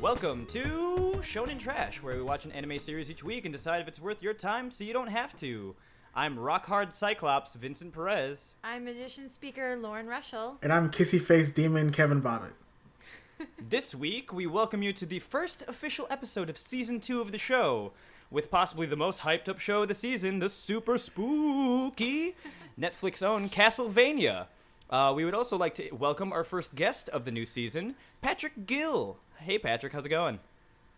Welcome to Shonen Trash, where we watch an anime series each week and decide if it's worth your time so you don't have to. I'm rock hard Cyclops Vincent Perez. I'm magician speaker Lauren Rushell. And I'm kissy face demon Kevin Bobbitt. This week, we welcome you to the first official episode of season two of the show, with possibly the most hyped up show of the season, the super spooky Netflix own Castlevania. Uh, we would also like to welcome our first guest of the new season, Patrick Gill. Hey, Patrick, how's it going?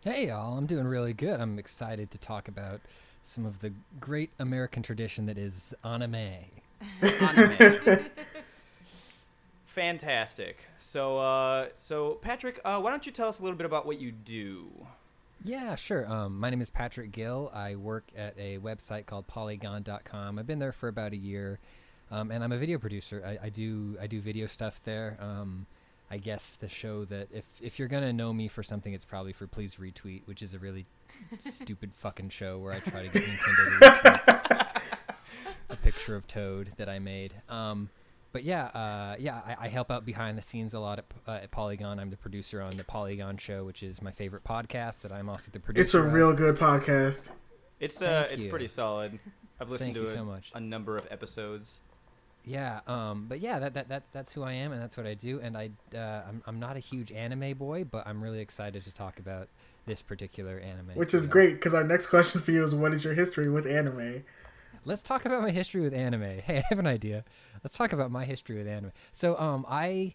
Hey, y'all. I'm doing really good. I'm excited to talk about some of the great American tradition that is anime. Anime. Fantastic. So, uh, so Patrick, uh, why don't you tell us a little bit about what you do? Yeah, sure. Um, my name is Patrick Gill. I work at a website called Polygon.com. I've been there for about a year, um, and I'm a video producer. I, I do I do video stuff there. Um, I guess the show that if if you're gonna know me for something, it's probably for Please Retweet, which is a really stupid fucking show where I try to get Nintendo to retweet a picture of Toad that I made. Um, but yeah, uh, yeah, I, I help out behind the scenes a lot at, uh, at Polygon. I'm the producer on the Polygon Show, which is my favorite podcast. That I'm also the producer. It's a of. real good podcast. It's uh, Thank it's you. pretty solid. I've listened Thank to you it so much. a number of episodes. Yeah, um, but yeah, that, that that that's who I am, and that's what I do. And I uh, I'm I'm not a huge anime boy, but I'm really excited to talk about this particular anime. Which is So, great because our next question for you is what is your history with anime? Let's talk about my history with anime. Hey, I have an idea. Let's talk about my history with anime. So, um, I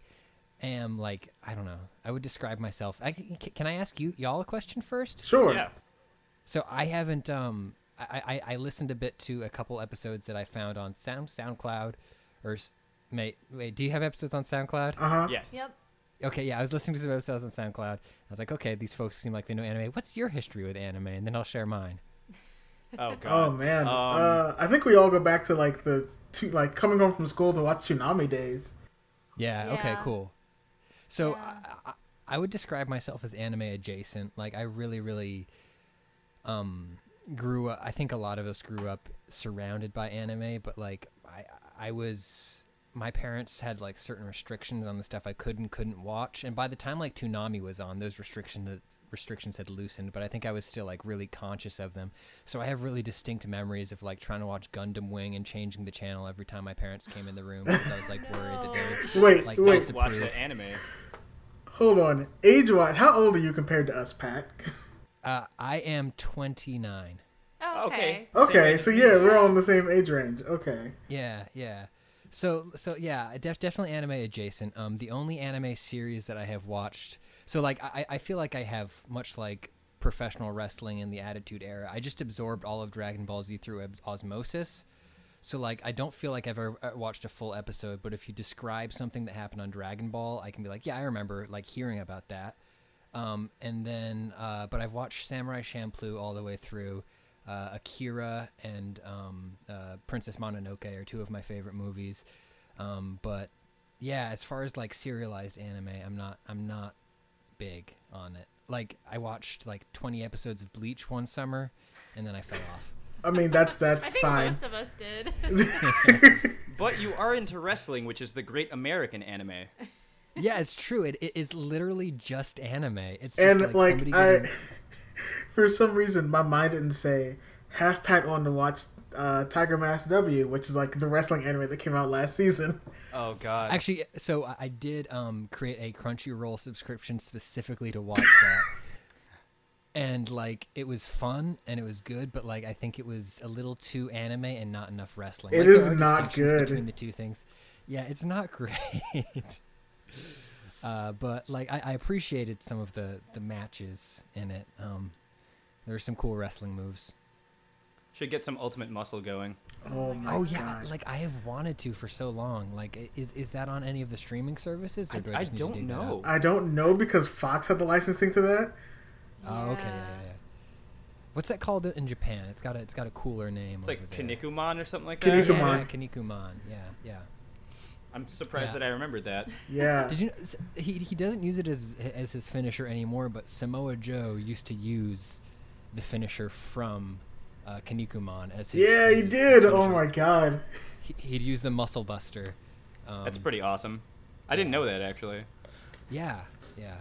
am like I don't know. I would describe myself. I, c- can I ask you y'all a question first? Sure. Yeah. So I haven't um I, I, I listened a bit to a couple episodes that I found on Sound SoundCloud or mate wait do you have episodes on SoundCloud? Uh huh. Yes. Yep. Okay, yeah, I was listening to some episodes on SoundCloud. I was like, okay, these folks seem like they know anime. What's your history with anime? And then I'll share mine. Oh Oh man. Um, uh, I think we all go back to like the two, like coming home from school to watch Toonami days. Yeah. Okay. Cool. So Yeah. I, I, I would describe myself as anime adjacent. Like I really, really, um, grew up. I think a lot of us grew up surrounded by anime, but like I, I was. My parents had like certain restrictions on the stuff I could and couldn't watch, and by the time like Toonami was on, those restrictions restrictions had loosened. But I think I was still like really conscious of them. So I have really distinct memories of like trying to watch Gundam Wing and changing the channel every time my parents came in the room because I was like worried that they Wait, Like, wait, Delta- Watch the anime. hold on. Age wise, how old are you compared to us, Pat? Uh, I am 29. Oh, Okay. okay. Same okay, so yeah, we're all in the same age range. Okay. Yeah, yeah. So, so yeah, def- definitely anime adjacent. Um, the only anime series that I have watched, so like I, I feel like I have much like professional wrestling in the Attitude Era. I just absorbed all of Dragon Ball Z through ob- osmosis. So like I don't feel like I've ever uh, watched a full episode, but if you describe something that happened on Dragon Ball, I can be like, yeah, I remember like hearing about that. Um, and then, uh, but I've watched Samurai Champloo all the way through. Uh, Akira and um, uh, Princess Mononoke are two of my favorite movies. Um, but yeah, as far as like serialized anime, I'm not I'm not big on it. Like I watched like 20 episodes of Bleach one summer, and then I fell off. I mean, that's that's I think fine. most of us did. But you are into wrestling, which is the great American anime. yeah, it's true. It, it is literally just anime. It's just and like, like, somebody I, getting- for some reason, my mind didn't say half Pat on to watch uh, Tiger Mask W, which is like the wrestling anime that came out last season. Oh god. Actually, so I- I did um, create a Crunchyroll subscription specifically to watch that. And like it was fun and it was good, but like I think it was a little too anime and not enough wrestling. It Like, there is are not good. between the two things. Yeah, it's not great. Uh, but like I, I appreciated some of the the matches in it. Um, there were some cool wrestling moves. Should get some ultimate muscle going. Oh my oh yeah, god! like I have wanted to for so long. Like, is is that on any of the streaming services? Or I, do I, I just need to don't dig that up? know. I don't know because Fox had the licensing to that. Oh, okay, yeah, Yeah. yeah, yeah. What's that called in Japan? It's got a it's got a cooler name. It's like over there. Kinnikuman or something like that. Kanikuman. yeah, Kinnikuman. Yeah, yeah. I'm surprised Yeah. that I remembered that. Yeah. Did you? He he doesn't use it as as his finisher anymore, but Samoa Joe used to use the finisher from uh, Kinnikuman as his. yeah, he his did. Oh my god. He, he'd use the Muscle Buster. Um, That's pretty awesome. I didn't know that actually. Yeah, yeah.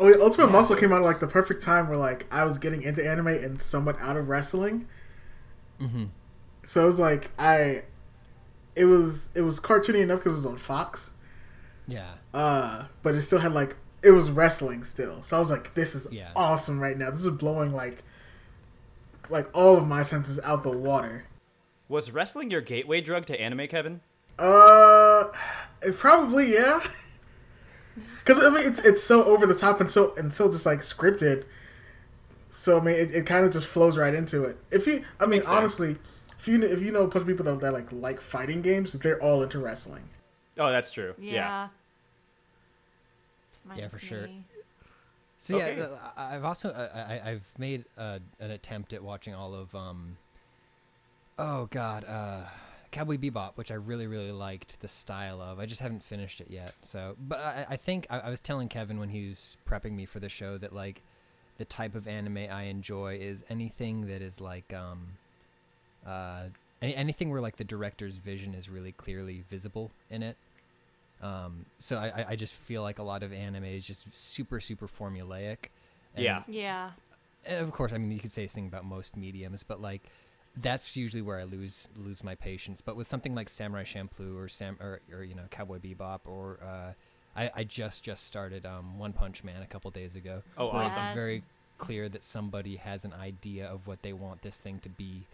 Oh, yeah, Ultimate Yeah. Muscle came out at like the perfect time where like I was getting into anime and somewhat out of wrestling. Mm-hmm. So it was like I, it was it was cartoony enough because it was on Fox. Yeah. Uh, but it still had like it was wrestling still. So I was like, this is Yeah. awesome right now. This is blowing like like all of my senses out the water. Was wrestling your gateway drug to anime, Kevin? Uh, it probably yeah. Because I mean, it's it's so over the top and so and so just like scripted. So I mean, it, it kind of just flows right into it. If you, I mean, Makes sense. Honestly, if you if you know a bunch of people that, that like like fighting games, they're all into wrestling. Oh, that's true. Yeah. Yeah. Yeah, for sure. me. So Okay. yeah, uh, I- I've also uh, I, I've made uh, an attempt at watching all of um. Oh God, uh, Cowboy Bebop, which I really really liked the style of. I just haven't finished it yet. So, but I, I think I, I was telling Kevin when he was prepping me for the show that like the type of anime I enjoy is anything that is like um, uh, any, anything where like the director's vision is really clearly visible in it. Um, so I, I- I just feel like a lot of anime is just super, super formulaic. And, Yeah. Yeah. And of course, I mean, you could say this thing about most mediums, but like, that's usually where I lose lose my patience. But with something like Samurai Champloo or Sam or, or you know Cowboy Bebop or uh, I, I just just started um, One Punch Man a couple days ago. Oh, where awesome. It's Yes. very clear that somebody has an idea of what they want this thing to be,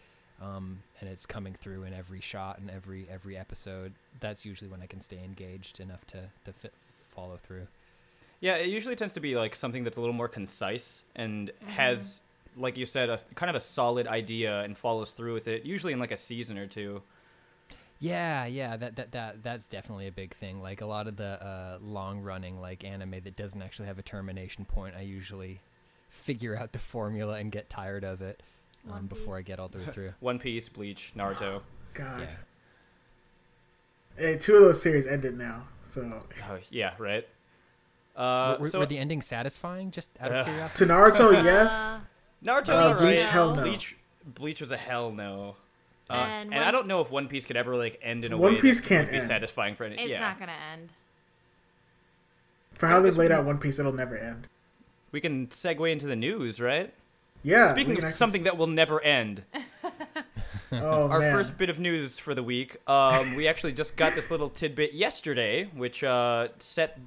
um, and it's coming through in every shot and every every episode. That's usually when I can stay engaged enough to to fit, follow through. Yeah, it usually tends to be like something that's a little more concise and has, like you said, a kind of a solid idea and follows through with it. Usually in like a season or two. Yeah, yeah, that that that that's definitely a big thing. Like a lot of the uh, long running like anime that doesn't actually have a termination point, I usually figure out the formula and get tired of it um, One before I Piece. get all the way through. One Piece, Bleach, Naruto. God, yeah. hey, two of those series ended now. So Oh, yeah, right. Uh, were, so were the endings satisfying? Just out of curiosity. to. Naruto, yes. Uh, Naruto's Uh, alright. Bleach, hell no. Bleach, Bleach was a hell no. Uh, And and I don't know if One Piece could ever like end in a One way Piece that can't would be end. satisfying for any. it's yeah, not gonna end. For how they've laid out One Piece, it'll never end. we can segue into the news, right? Yeah. Speaking of something that will never end, oh our man. first bit of news for the week. Um, we actually just got this little tidbit yesterday, which uh, set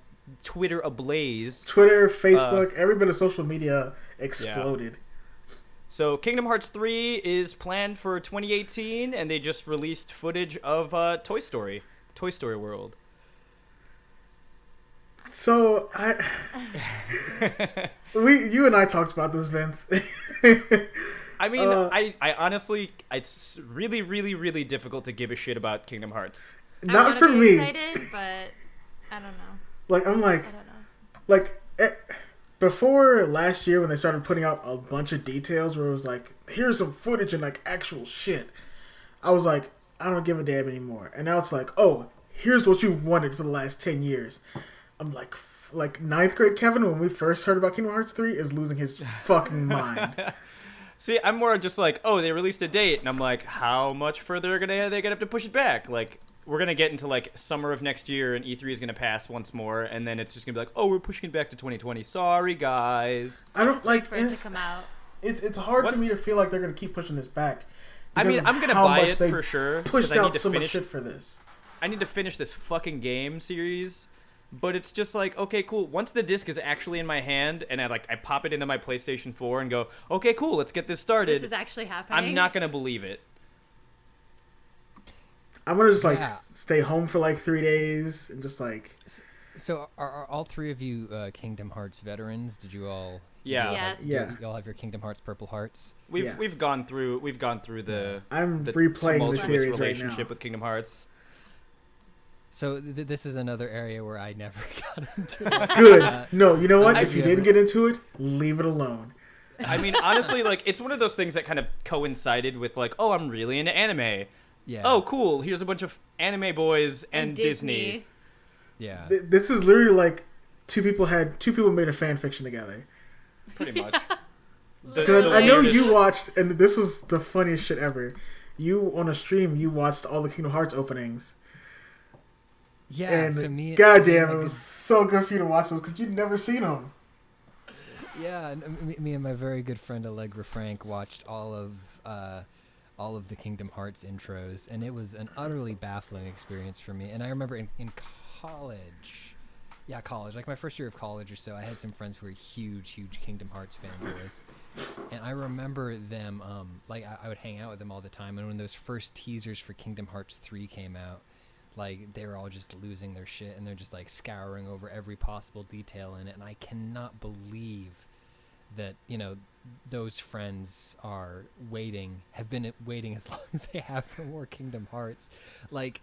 Twitter ablaze. Twitter, Uh, Facebook, every bit of social media exploded. So, Kingdom Hearts 3 is planned for 2018, and they just released footage of uh, Toy Story, Toy Story World. So I, we, you and I talked about this, Vince. I mean, Uh, I, I honestly, it's really, really, really difficult to give a shit about Kingdom Hearts. I Not wanna for be me. Excited, but I don't know. Like I'm like, I don't know. like eh, before last year when they started putting out a bunch of details where it was like, here's some footage and like actual shit. I was like, I don't give a damn anymore. And now it's like, oh, here's what you wanted for the last ten years. I'm like, like ninth grade Kevin when we first heard about Kingdom Hearts three is losing his fucking mind. See, I'm more just like, oh, they released a date, and I'm like, how much further are gonna they gonna have to push it back? Like, we're gonna get into like summer of next year, and E3 is gonna pass once more, and then it's just gonna be like, oh, we're pushing it back to 2020. Sorry, guys. I don't Just like wait for it to it's, come out. it's it's hard What's- for me to feel like they're gonna keep pushing this back. I mean, I'm gonna buy it for sure Pushed because I need out to so much finish. shit for this. I need to finish this fucking game series. But it's just like, okay, cool. Once the disc is actually in my hand, and I like I pop it into my PlayStation 4 and go, okay, cool, let's get this started. This is actually happening. I'm not gonna believe it. I'm gonna just like Yeah. s- stay home for like three days and just like So are, are all three of you uh, Kingdom Hearts veterans? Did you all? did Yeah. You all, Yes. have, Yeah. you, you all have your Kingdom Hearts purple hearts. We've Yeah. we've gone through we've gone through the I'm the replaying the tumultuous series right relationship now. with Kingdom Hearts. So th- this is another area where I never got into. it. Good. Uh, no, you know what? I- if you yeah, didn't get into it, leave it alone. I mean, honestly, like it's one of those things that kind of coincided with like, oh, I'm really into anime. Yeah. Oh, cool. Here's a bunch of anime boys and, Disney. Yeah. Th- This is literally like two people had two people made a fan fiction together. pretty much. The- Because the I, I know weirdest- you watched, and this was the funniest shit ever. You on a stream, you watched all the Kingdom Hearts openings, Yeah. and goddamn, and it was so good for you to watch those because you'd never seen them. Yeah, uh, me, me and my very good friend Allegra Frank watched all of uh, all of the Kingdom Hearts intros, and it was an utterly baffling experience for me. And I remember in, in college, yeah, college, like my first year of college or so, I had some friends who were huge, huge Kingdom Hearts fanboys, and I remember them, um, like I, I would hang out with them all the time. And when those first teasers for Kingdom Hearts three came out, like they were all just losing their shit and they're just like scouring over every possible detail in it and i cannot believe that you know those friends are waiting have been waiting as long as they have for more kingdom hearts. Like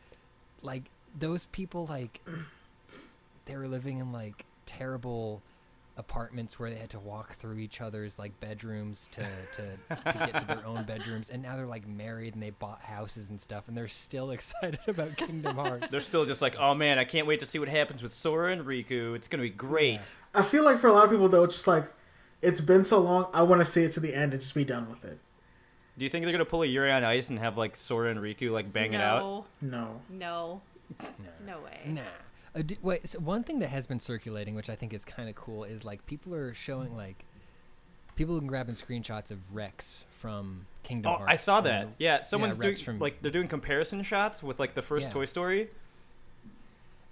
like those people like they were living in like terrible apartments where they had to walk through each other's like bedrooms to to, to get to their own bedrooms and now they're like married and they bought houses and stuff and they're still excited about kingdom hearts They're still just like, oh man, I can't wait to see what happens with Sora and Riku. It's gonna be great. I feel like for a lot of people though, it's just like it's been so long. I want to see it to the end and just be done with it. Do you think they're gonna pull a Yuri on Ice and have like Sora and Riku like bang it out? no, No. No. No way. Nah. Uh, wait, so one thing that has been circulating, which I think is kind of cool, is like people are showing like people have been grabbing screenshots of Rex from Kingdom Oh, Hearts. I saw that. know? Yeah, someone's doing Rex from- like they're doing comparison shots with like the first Yeah. Toy Story.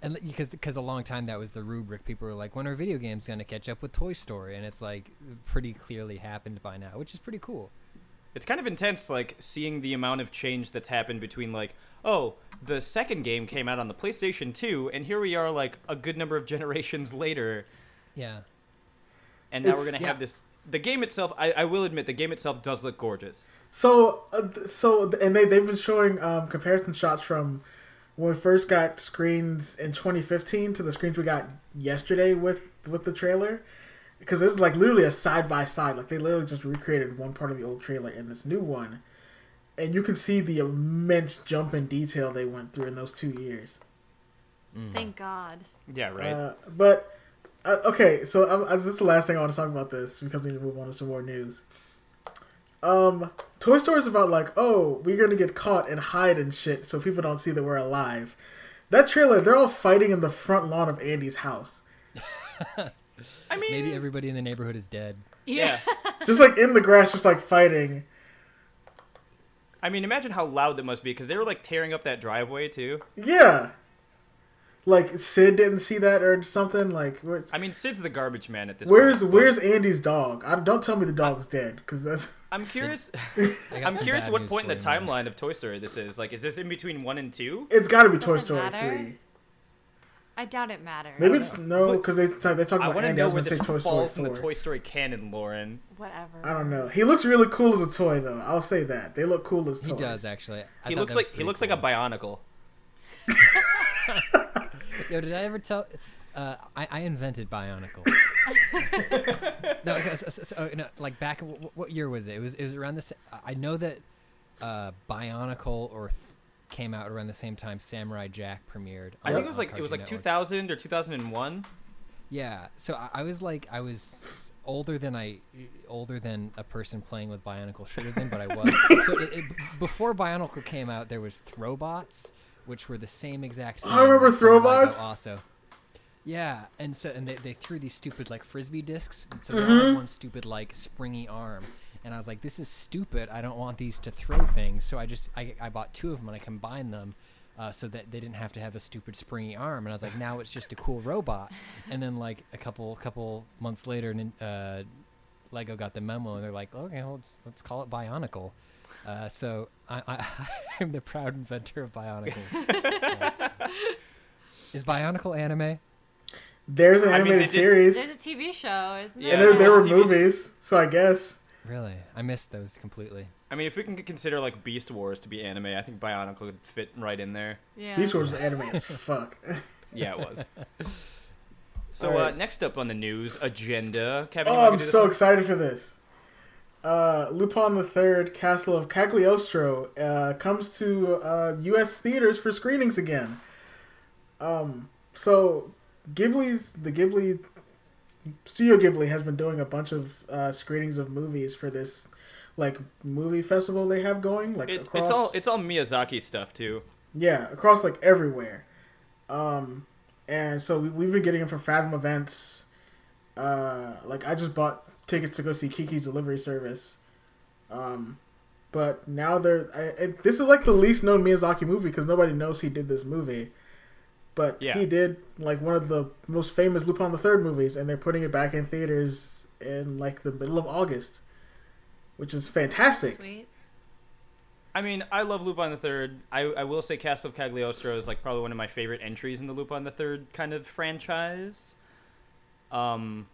and because because a long time that was the rubric. People were like, when are video games going to catch up with Toy Story? And it's like pretty clearly happened by now, which is pretty cool. It's kind of intense, like seeing the amount of change that's happened between like, oh, the second game came out on the PlayStation 2, and here we are like a good number of generations later, Yeah. and now It's- we're gonna yeah. have this. The game itself, I, I will admit, the game itself does look gorgeous. So, uh, so, and they they've been showing um, comparison shots from when we first got screens in 2015 to the screens we got yesterday with with the trailer, because it's like literally a side by side. Like they literally just recreated one part of the old trailer in this new one, and you can see the immense jump in detail they went through in those two years. Thank God. Yeah, right. Uh, but uh, okay, so um, as this is the last thing I want to talk about this because we need to move on to some more news. Um, Toy Story is about like, oh, we're gonna get caught and hide and shit, so people don't see that we're alive. That trailer, they're all fighting in the front lawn of Andy's house, I mean, Maybe everybody in the neighborhood is dead. yeah. just like in the grass, just like fighting. I mean, imagine how loud that must be because they were like tearing up that driveway too. Yeah, like Sid didn't see that or something. Like, I mean, Sid's the garbage man at this. where's point, where's Andy's dog? I, don't tell me the dog's dead because that's I'm curious. I got I'm curious what point in the for you, man. timeline of Toy Story this is. Like, is this in between one and two? it's got to be Toy Doesn't Story matter. three. I doubt it matters. Maybe it's no because they talk, they talk I about want to Andy. I know was where gonna this say Toy Story falls in the four. Toy Story canon, Lauren. Whatever. I don't know. He looks really cool as a toy, though. I'll say that they look cool as toys. He does actually. I he thought looks that was like he pretty looks cool. like a bionicle. Yo, did I ever tell? Uh, I, I invented Bionicle. no, okay, so, so- so, uh, no, like back. What, what year was it? It was. It was around this. I know that uh, Bionicle or th- came out around the same time Samurai Jack premiered. I on- think it was on like it was like Network. 2000 or 2001. Yeah. So I, I was like, I was older than I, older than a person playing with Bionicle should have been, but I was. so it, it, before Bionicle came out, there was Throwbots, which were the same exact. I remember name from Lego Throwbots. Also. Yeah, and so and they, they threw these stupid like frisbee discs, and so Mm-hmm. they had one stupid like springy arm, and I was like, this is stupid. I don't want these to throw things, so I just I, I bought two of them and I combined them, uh, so that they didn't have to have a stupid springy arm. And I was like, now it's just a cool robot. And then like a couple couple months later, nin- uh, Lego got the memo and they're like, okay, well, let's let's call it Bionicle. Uh, so I, I I'm the proud inventor of Bionicles. Yeah. Is Bionicle anime? There's an I mean, animated series, There's a TV show, isn't Yeah, and there? there, there were there's a TV se- movies. So I guess Really, I missed those completely. I mean, if we can consider like Beast Wars to be anime, I think Bionicle would fit right in there. Yeah. Beast Wars is anime as fuck. Yeah, it was. So Alright. uh, next up on the news agenda, Kevin. oh, I'm so one? excited for this. Uh, Lupin the Third, Castle of Cagliostro, uh, comes to uh, U.S. theaters for screenings again. Um, so Ghibli's the Ghibli Studio Ghibli has been doing a bunch of uh, screenings of movies for this like movie festival they have going like It, across it's all it's all Miyazaki stuff too. yeah across like everywhere um and so we, we've been getting them for fathom events Uh, like I just bought tickets to go see Kiki's Delivery Service. Um, but now they're I, it, this is like the least known Miyazaki movie because nobody knows he did this movie. But Yeah. he did like one of the most famous Lupin the Third movies, and they're putting it back in theaters in like the middle of August, which is fantastic. Sweet. I mean, I love Lupin the Third. I, I will say Castle of Cagliostro is like probably one of my favorite entries in the Lupin the Third kind of franchise. Um,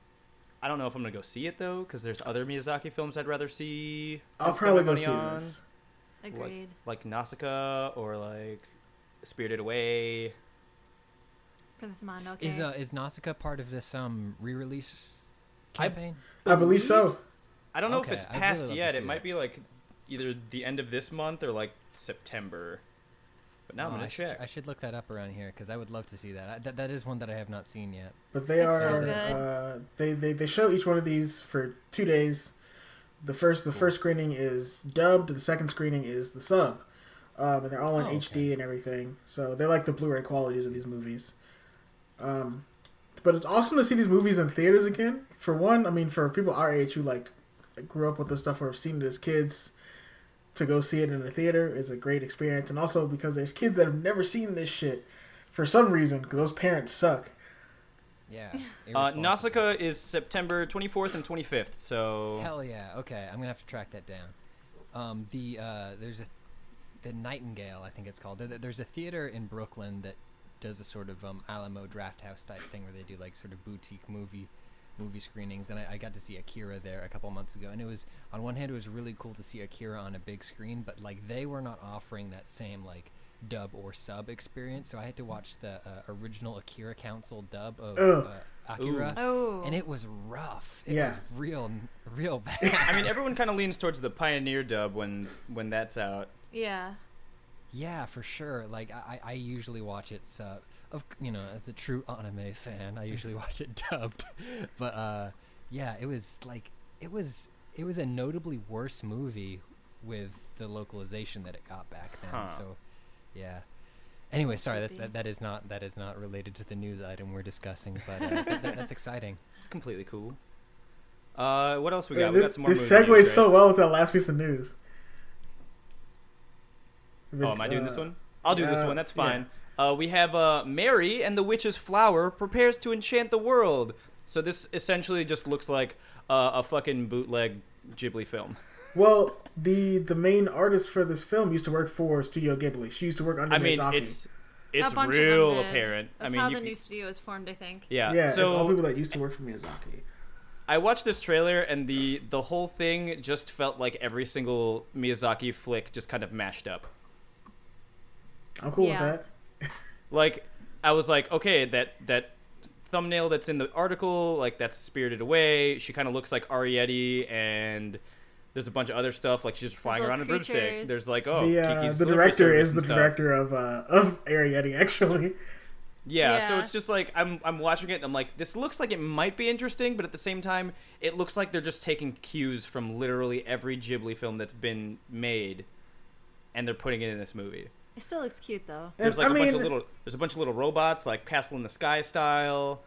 I don't know if I'm gonna go see it though, because there's other Miyazaki films I'd rather see. I'll probably go see on, this. Agreed. Like Nausicaa or like Spirited Away. Princess Mononoke. Is uh is Nausicaa part of this um re-release campaign? I believe so. I don't know Okay, if it's I'd really past yet. see It might that. be like either the end of this month or like September. But now I'm Oh, gonna I should, check. I should look that up around here because I would love to see that. I, that. That is one that I have not seen yet. But they It's are so uh, they, they they show each one of these for two days. The first the first screening is dubbed. The second screening is the sub, um, and they're all in Oh, HD okay. and everything. So they're like the Blu-ray qualities of these movies. Um, but it's awesome to see these movies in theaters again. For one, I mean, for people our age who like grew up with this stuff or have seen it as kids, to go see it in a theater is a great experience. And also because there's kids that have never seen this shit for some reason because those parents suck. Yeah. Uh, irresponsible. Nausicaa is September 24th and 25th. So Hell yeah. Okay, I'm gonna have to track that down. Um, the uh, there's a the Nightingale, I think it's called. There- There's a theater in Brooklyn that does a sort of um, Alamo Drafthouse type thing where they do like sort of boutique movie movie screenings, and I, I got to see Akira there a couple months ago, and it was on one hand it was really cool to see Akira on a big screen, but like they were not offering that same like dub or sub experience, so I had to watch the uh, original Akira Council dub of uh, Akira. Oh. And it was rough. It Yeah. was real, real bad. I mean, everyone kind of leans towards the Pioneer dub when when that's out. yeah. Yeah, for sure. Like I, I usually watch it sub. Of you know, as a true anime fan, I usually watch it dubbed. But uh, yeah, it was like it was it was a notably worse movie with the localization that it got back then. Huh. So yeah. Anyway, sorry, that's that, that is not that is not related to the news item we're discussing, but uh, that, that- that's exciting. It's completely cool. Uh, what else we Yeah, got? we got this some more this segues news, so well with that last piece of news. Oh, am I doing this one? I'll do this uh, one. That's yeah. fine. Uh, we have uh, Mary and the Witch's Flower prepares to enchant the world. So this essentially just looks like uh, a fucking bootleg Ghibli film. Well, the the main artist for this film used to work for Studio Ghibli. She used to work under I mean, Miyazaki. it's it's a bunch real apparent. That's I mean, how you the can- new studio was formed, I think. yeah. yeah, it's all people that used to work for Miyazaki. I watched this trailer and the the whole thing just felt like every single Miyazaki flick just kind of mashed up. I'm cool Yeah. with that. like I was like, okay, that that thumbnail that's in the article, like that's Spirited Away. She kind of looks like Arrietty, and there's a bunch of other stuff like she's flying little around a broomstick. There's like, oh, the uh, Kiki's the director is the director of uh, of Arrietty actually. Yeah, so it's just like I'm I'm watching it and I'm like, this looks like it might be interesting, but at the same time, it looks like they're just taking cues from literally every Ghibli film that's been made, and they're putting it in this movie. It still looks cute though. There's And, like a I bunch of little there's a bunch of little robots like Castle in the Sky style.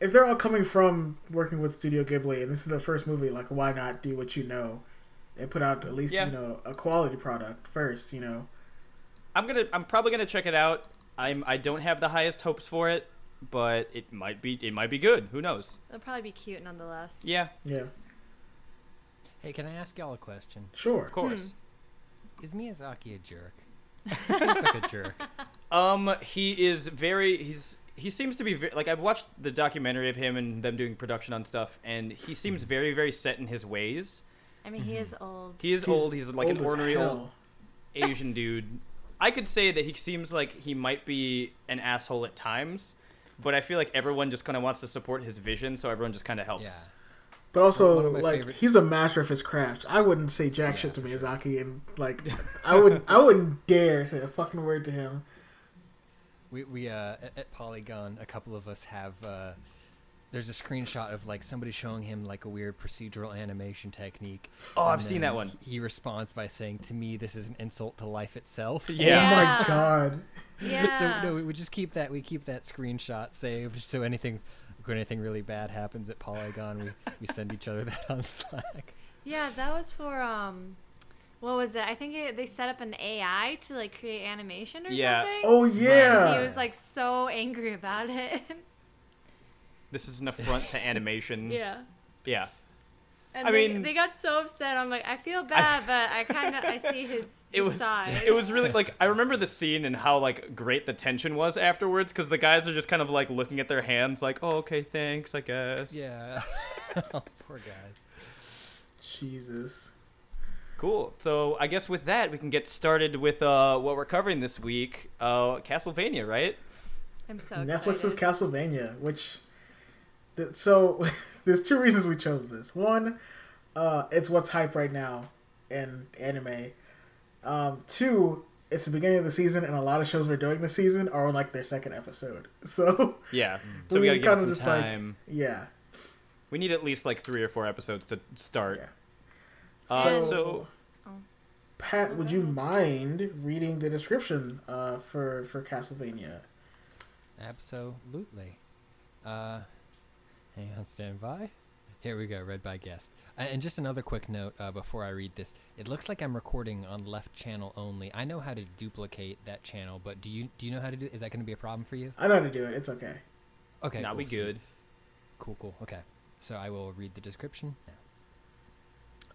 If they're all coming from working with Studio Ghibli and this is their first movie, like why not do what you know and put out at least Yeah. you know a quality product first? You know. I'm gonna I'm probably gonna check it out. I'm I don't have the highest hopes for it, but it might be it might be good. Who knows? It'll probably be cute nonetheless. Yeah, Yeah. Hey, can I ask y'all a question? Sure. of course. Hmm. Is Miyazaki a jerk? He seems like a jerk. Um, he is very he's he seems to be ve- like I've watched the documentary of him and them doing production on stuff, and he seems very very set in his ways. I mean, he is old. He is He's old. He's like an old as ornery hell. old Asian dude. I could say that he seems like he might be an asshole at times, but I feel like everyone just kind of wants to support his vision, so everyone just kind of helps. Yeah. But also, like, favorites- he's a master of his craft. I wouldn't say jack Yeah, shit to for sure. Miyazaki, and like, I would, I wouldn't dare say a fucking word to him. We we uh at, at Polygon, a couple of us have uh there's a screenshot of like somebody showing him like a weird procedural animation technique. Oh, I've seen that one. He, he responds by saying, "To me, this is an insult to life itself." Oh Yeah. my god. Yeah. so no, we, we just keep that we keep that screenshot saved so anything when anything really bad happens at Polygon, we, we send each other that on Slack. Yeah, that was for um, what was it? I think it, they set up an AI to like create animation or Yeah. something. Oh yeah. He was like so angry about it. This is an affront to animation. yeah. Yeah. And I they, mean- they got so upset. I'm like, I feel bad, but I kind of I see his, It was side. it was really like I remember the scene and how like great the tension was afterwards because the guys are just kind of like looking at their hands like oh okay thanks I guess Yeah. Poor guys. Jesus. cool so I guess with that we can get started with uh what we're covering this week uh Castlevania right I'm so Netflix's excited. Castlevania, which th- so there's two reasons we chose this. One, uh, it's what's hype right now in anime. Um, two, it's the beginning of the season, and a lot of shows we're doing this season are on like their second episode. So yeah so we We gotta give it kinda some just, like- yeah, we need at least like three or four episodes to start yeah. uh, So- so Pat, would you mind reading the description uh, for for Castlevania? Absolutely. Uh, hang on, stand by. Here we go, read by guest. Uh, and just another quick note uh, before I read this. It looks like I'm recording on left channel only. I know how to duplicate that channel, but do you do you know how to do? Is that going to be a problem for you? I know how to do it. It's okay. Okay, now cool, we sweet. good Cool, cool. Okay. So I will read the description now.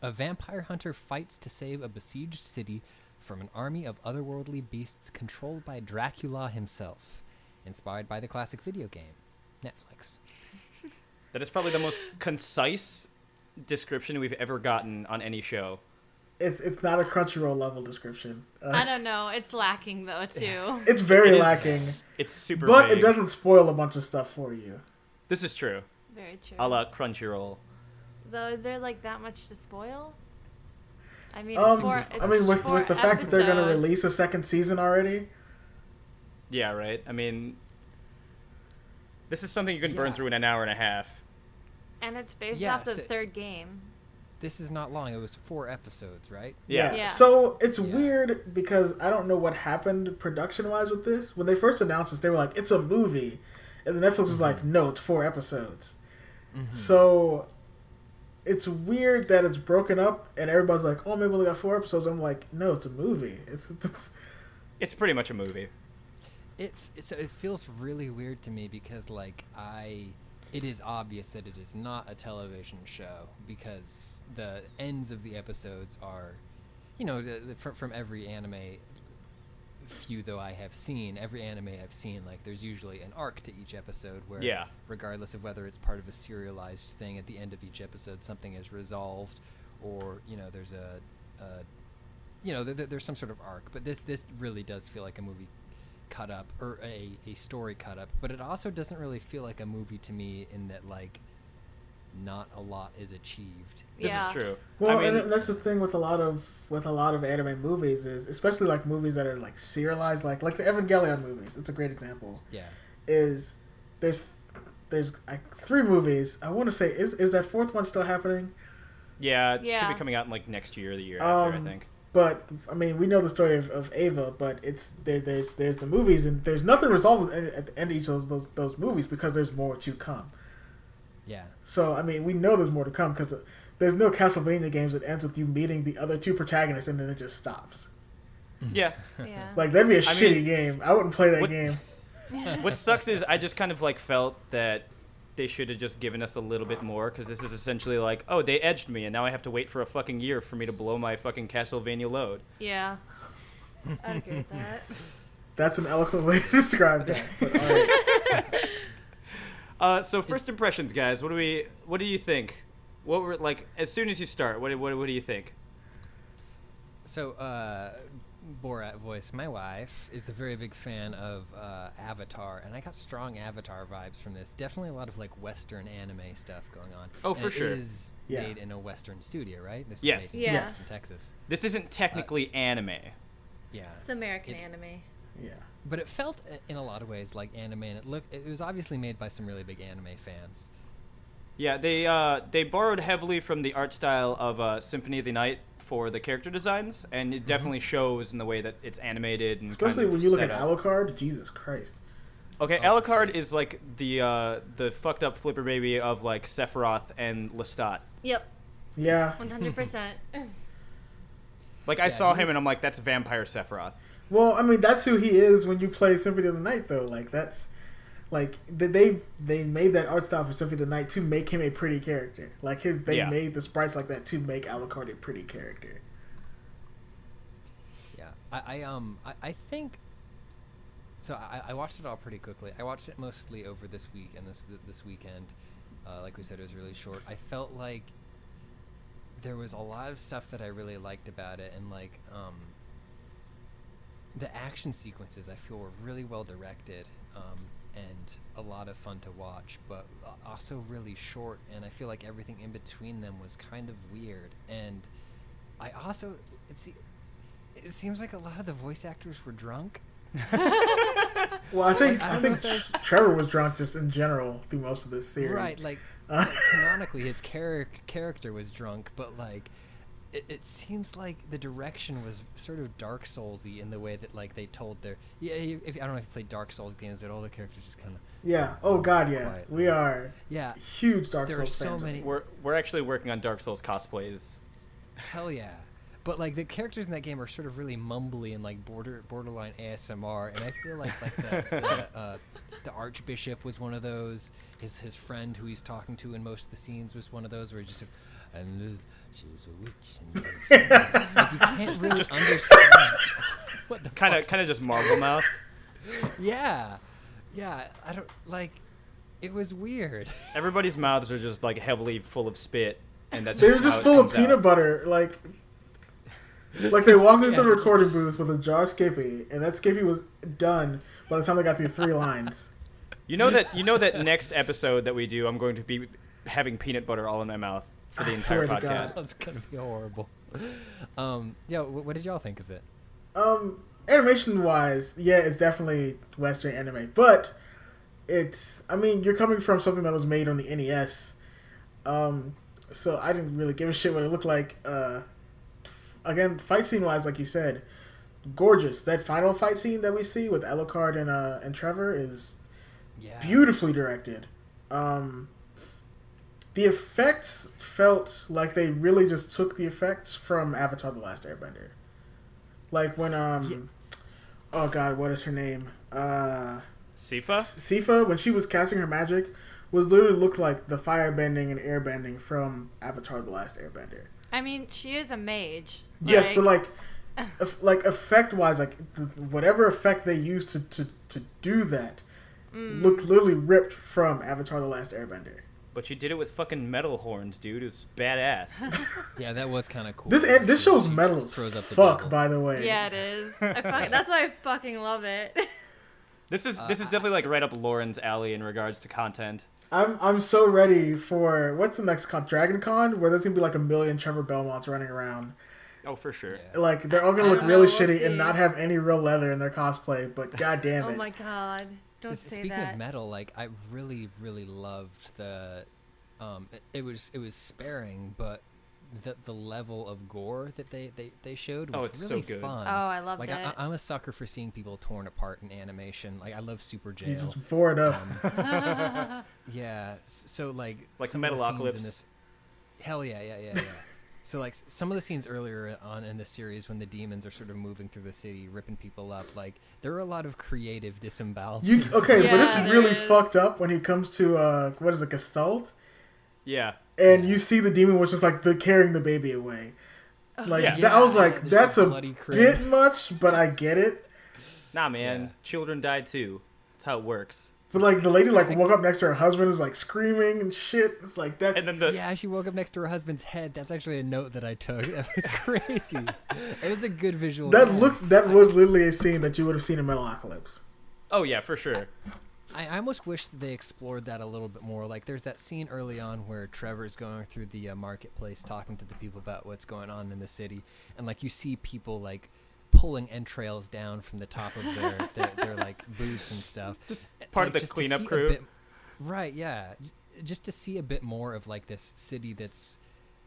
A vampire hunter fights to save a besieged city from an army of otherworldly beasts controlled by Dracula himself. Inspired by the classic video game. Netflix. That is probably the most concise description we've ever gotten on any show It's it's not a Crunchyroll level description. Uh, I don't know. It's lacking though too. it's very It is- lacking, it's super but vague. it doesn't spoil a bunch of stuff for you. this is true Very true. a la Crunchyroll Though, is there like that much to spoil? I mean, Um, it's four, I mean, with four with the fact that they're going to release a second season already, Yeah, right. I mean, this is something you can burn through in an hour and a half. And it's based Yeah, off the so- third game. This is not long. It was four episodes, right? Yeah. Yeah. So it's Yeah. weird because I don't know what happened production wise with this. When they first announced this, they were like, "It's a movie," and then Netflix was like, mm-hmm. "No, it's four episodes." Mm-hmm. So it's weird that it's broken up, and everybody's like, "Oh, maybe we only got four episodes." I'm like, "No, it's a movie." It's, it's It's pretty much a movie. It so it feels really weird to me because like I it is obvious that it is not a television show because the ends of the episodes are you know the, the, from from every anime few though I have seen every anime I've seen like there's usually an arc to each episode where Yeah. regardless of whether it's part of a serialized thing at the end of each episode something is resolved or you know there's a, a you know th- th- there's some sort of arc but this this really does feel like a movie cut up or a, a story cut up but it also doesn't really feel like a movie to me in that like not a lot is achieved This Yeah. is true. well, I mean, and that's the thing with a lot of with a lot of anime movies is especially like movies that are like serialized, like like the Evangelion movies. It's a great example. yeah Is there's there's like three movies. I want to say is is that fourth one still happening? yeah, it should be coming out in like next year or the year after, I Um, think. But I mean, we know the story of, of Eva, but it's there. There's there's the movies, and there's nothing resolved at, at the end of each of those, those those movies because there's more to come. yeah So I mean, we know there's more to come because uh, there's no Castlevania games that ends with you meeting the other two protagonists and then it just stops. Mm. Yeah. Yeah. Like that'd be a I shitty mean, game. I wouldn't play that what- game. what sucks is I just kind of like felt that they should have just given us a little bit more because this is essentially like, oh, they edged me, and now I have to wait for a fucking year for me to blow my fucking Castlevania load. yeah. I'd agree with that. That's an eloquent way to describe that. But, all right. Uh, so first impressions, guys. What do we? What do you think? What were like as soon as you start? What what, what do you think? So, uh, Borat voice, my wife, is a very big fan of uh, Avatar, and I got strong Avatar vibes from this. Definitely a lot of like Western anime stuff going on. Oh, And for it sure. is Yeah. made in a Western studio, right? This is Yes. made Yeah. Yes. in Texas. This isn't technically anime. Yeah, It's American It- anime. yeah. but it felt in a lot of ways like anime, and it looked. It was obviously made by some really big anime fans. Yeah, they uh, they borrowed heavily from the art style of uh, Symphony of the Night for the character designs, and it definitely shows in the way that it's animated and Especially kind of when you look at up. Alucard, Jesus Christ. Okay, Oh, Alucard is like the uh, the fucked up flipper baby of like Sephiroth and Lestat. Yep, Yeah. one hundred percent. Like I Yeah, saw him was- and I'm like, that's vampire Sephiroth. Well, I mean, that's who he is when you play Symphony of the Night, though. Like that's like they they made that art style for Symphony of the Night to make him a pretty character. Like his, they Yeah. made the sprites like that to make Alucard a pretty character. Yeah, I, I um I, I think. So I, I watched it all pretty quickly. I watched it mostly over this week and this this weekend. Uh, like we said, it was really short. I felt like there was a lot of stuff that I really liked about it, and like um, the action sequences I feel were really well directed um, and a lot of fun to watch, but also really short. And I feel like everything in between them was kind of weird. And I also it, se- it seems like a lot of the voice actors were drunk. Well, I think I I, think Trevor was drunk just in general through most of this series. Right, like Uh, canonically his char- character was drunk, but like it, it seems like the direction was sort of Dark Soulsy in the way that like they told their yeah. you- If, I don't know if you play Dark Souls games, but all the characters just kind of yeah. Oh God, yeah. Quiet. We are yeah. huge Dark There are Souls so fans. many- We're we're actually working on Dark Souls cosplays. Hell yeah. But like the characters in that game are sort of really mumbly and like border borderline ASMR, and I feel like like the the, uh, the Archbishop was one of those. His his friend who he's talking to in most of the scenes was one of those where he just and this- she was a witch. And, like you can't really just- understand what the Kind of kind of just Marvel mouth. yeah, yeah. I don't like. It was weird. Everybody's mouths are just like heavily full of spit, and that's They just were how just it full of peanut out. butter, like. Like they walked into Yeah. the recording booth with a jar of Skippy, and that Skippy was done by the time they got through three lines. You know that you know that next episode that we do, I'm going to be having peanut butter all in my mouth for the I entire swear to God. podcast. That's gonna be horrible. Um, yeah. wh- What did y'all think of it? Um, animation wise, yeah, it's definitely Western anime, but it's. I mean, you're coming from something that was made on the NES, um, so I didn't really give a shit what it looked like. Uh, again, fight scene wise, like you said, gorgeous. That final fight scene that we see with Alucard and uh and Trevor is Yeah. beautifully directed. Um, the effects felt like they really just took the effects from Avatar: The Last Airbender. Like when um, Yeah. oh god, what is her name? Uh, Sypha? Sypha when she was casting her magic was literally looked like the fire bending and air bending from Avatar: The Last Airbender. I mean, she is a mage. Yes, but like, if, like effect wise, like th- whatever effect they used to, to, to do that Mm. looked literally ripped from Avatar: The Last Airbender. But you did it with fucking metal horns, dude. It was badass. Yeah, that was kind of cool. This an- this show's metal as throws up the fuck. devil. By the way, yeah, it is. I fuck, that's why I fucking love it. this is this is uh, definitely like right up Lauren's alley in regards to content. I'm I'm so ready for what's the next con? Dragon Con, where there's gonna be like a million Trevor Belmonts running around. Oh, for sure. Yeah. Like they're all gonna look really know, we'll shitty see. and not have any real leather in their cosplay. But god damn oh my god! Don't say Speaking that. of metal, like I really, really loved the. Um, it, it was it was sparing, but the the level of gore that they they, they showed was Oh, it's so really good. fun. oh, I love like it. I, I'm a sucker for seeing people torn apart in animation. Like I love Super you Jail. just bore it up. Um, yeah, so like Like some of the in Metalocalypse. this- Hell yeah, yeah, yeah, yeah. So like some of the scenes earlier on in the series when the demons are sort of moving through the city, ripping people up, like there are a lot of creative disembowelments. You okay? but it's really is. fucked up when he comes to uh, what is it, Gestalt, Yeah. and you see the demon was just like the carrying the baby away. Like Yeah. that, I was like, just that's a a bit much, but I get it. Nah, man. Yeah. Children die too. That's how it works. But like the lady like woke up next to her husband was like screaming and shit. It's like that's And then the Yeah, she woke up next to her husband's head. That's actually a note that I took. That was crazy. it was a good visual. that gag. looks that was literally a scene that you would have seen in Metalocalypse. oh yeah, for sure. I, I almost wish that they explored that a little bit more. Like, there's that scene early on where Trevor's going through the uh, marketplace, talking to the people about what's going on in the city, and like you see people like pulling entrails down from the top of their their, their like booths and stuff. Just part of the cleanup crew. bit- right? Yeah, just to see a bit more of like this city that's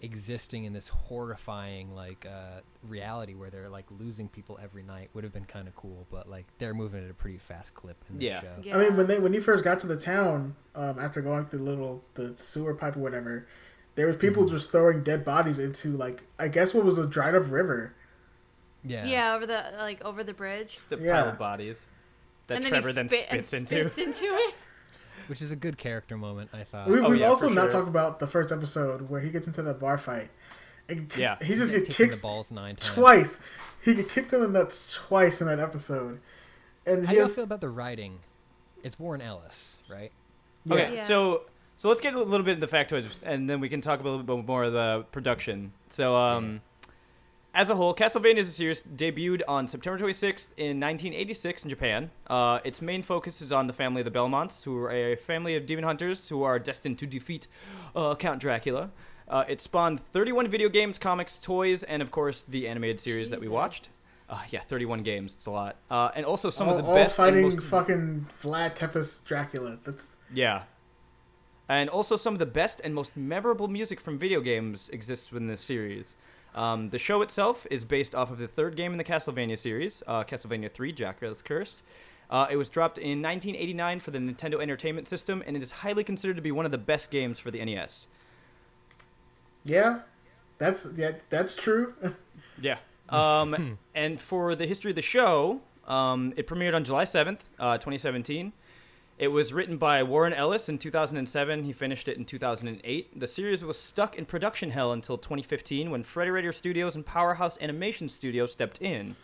existing in this horrifying like uh, reality where they're like losing people every night would have been kind of cool. But like they're moving at a pretty fast clip in this Yeah. show. Yeah. I mean, when they when you first got to the town, um, after going through the little the sewer pipe or whatever, there was people Mm-hmm. just throwing dead bodies into like I guess what was a dried up river. Yeah. yeah. over the like over the bridge. Just a Yeah. pile of bodies that and then Trevor he then spit and spits into. spits into it. Which is a good character moment, I thought. We, Oh, we've yeah, also not sure. talked about the first episode where he gets into the bar fight. And he Yeah. he just Gets gets kicked in the balls nine times. twice. He get kicked in the nuts twice in that episode. And How he do y'all has, feel about the writing? It's Warren Ellis, right? yeah. Okay, Yeah. so so let's get a little bit into the factoids, and then we can talk a little bit more of the production. So, um, as a whole, Castlevania is a series debuted on September 26th in 1986 in Japan. Uh, its main focus is on the family of the Belmonts, who are a family of demon hunters who are destined to defeat uh, Count Dracula. Uh, it spawned 31 video games, comics, toys, and of course the animated series that we watched. Uh, yeah, 31 games. It's a lot. Uh, and also some all, of the all best and fighting most fucking Vlad Tepes Dracula. That's yeah. And also, some of the best and most memorable music from video games exists within this series. Um, the show itself is based off of the third game in the Castlevania series, uh, Castlevania 3 Dracula's Curse. Uh, it was dropped in 1989 for the Nintendo Entertainment System, and it is highly considered to be one of the best games for the NES. yeah. That's yeah, that's true. Yeah. Um, and for the history of the show, um, it premiered on July 7th, uh, 2017. It was written by Warren Ellis in 2007. He finished it in 2008. The series was stuck in production hell until 2015 when Frederator Studios and Powerhouse Animation Studios stepped in.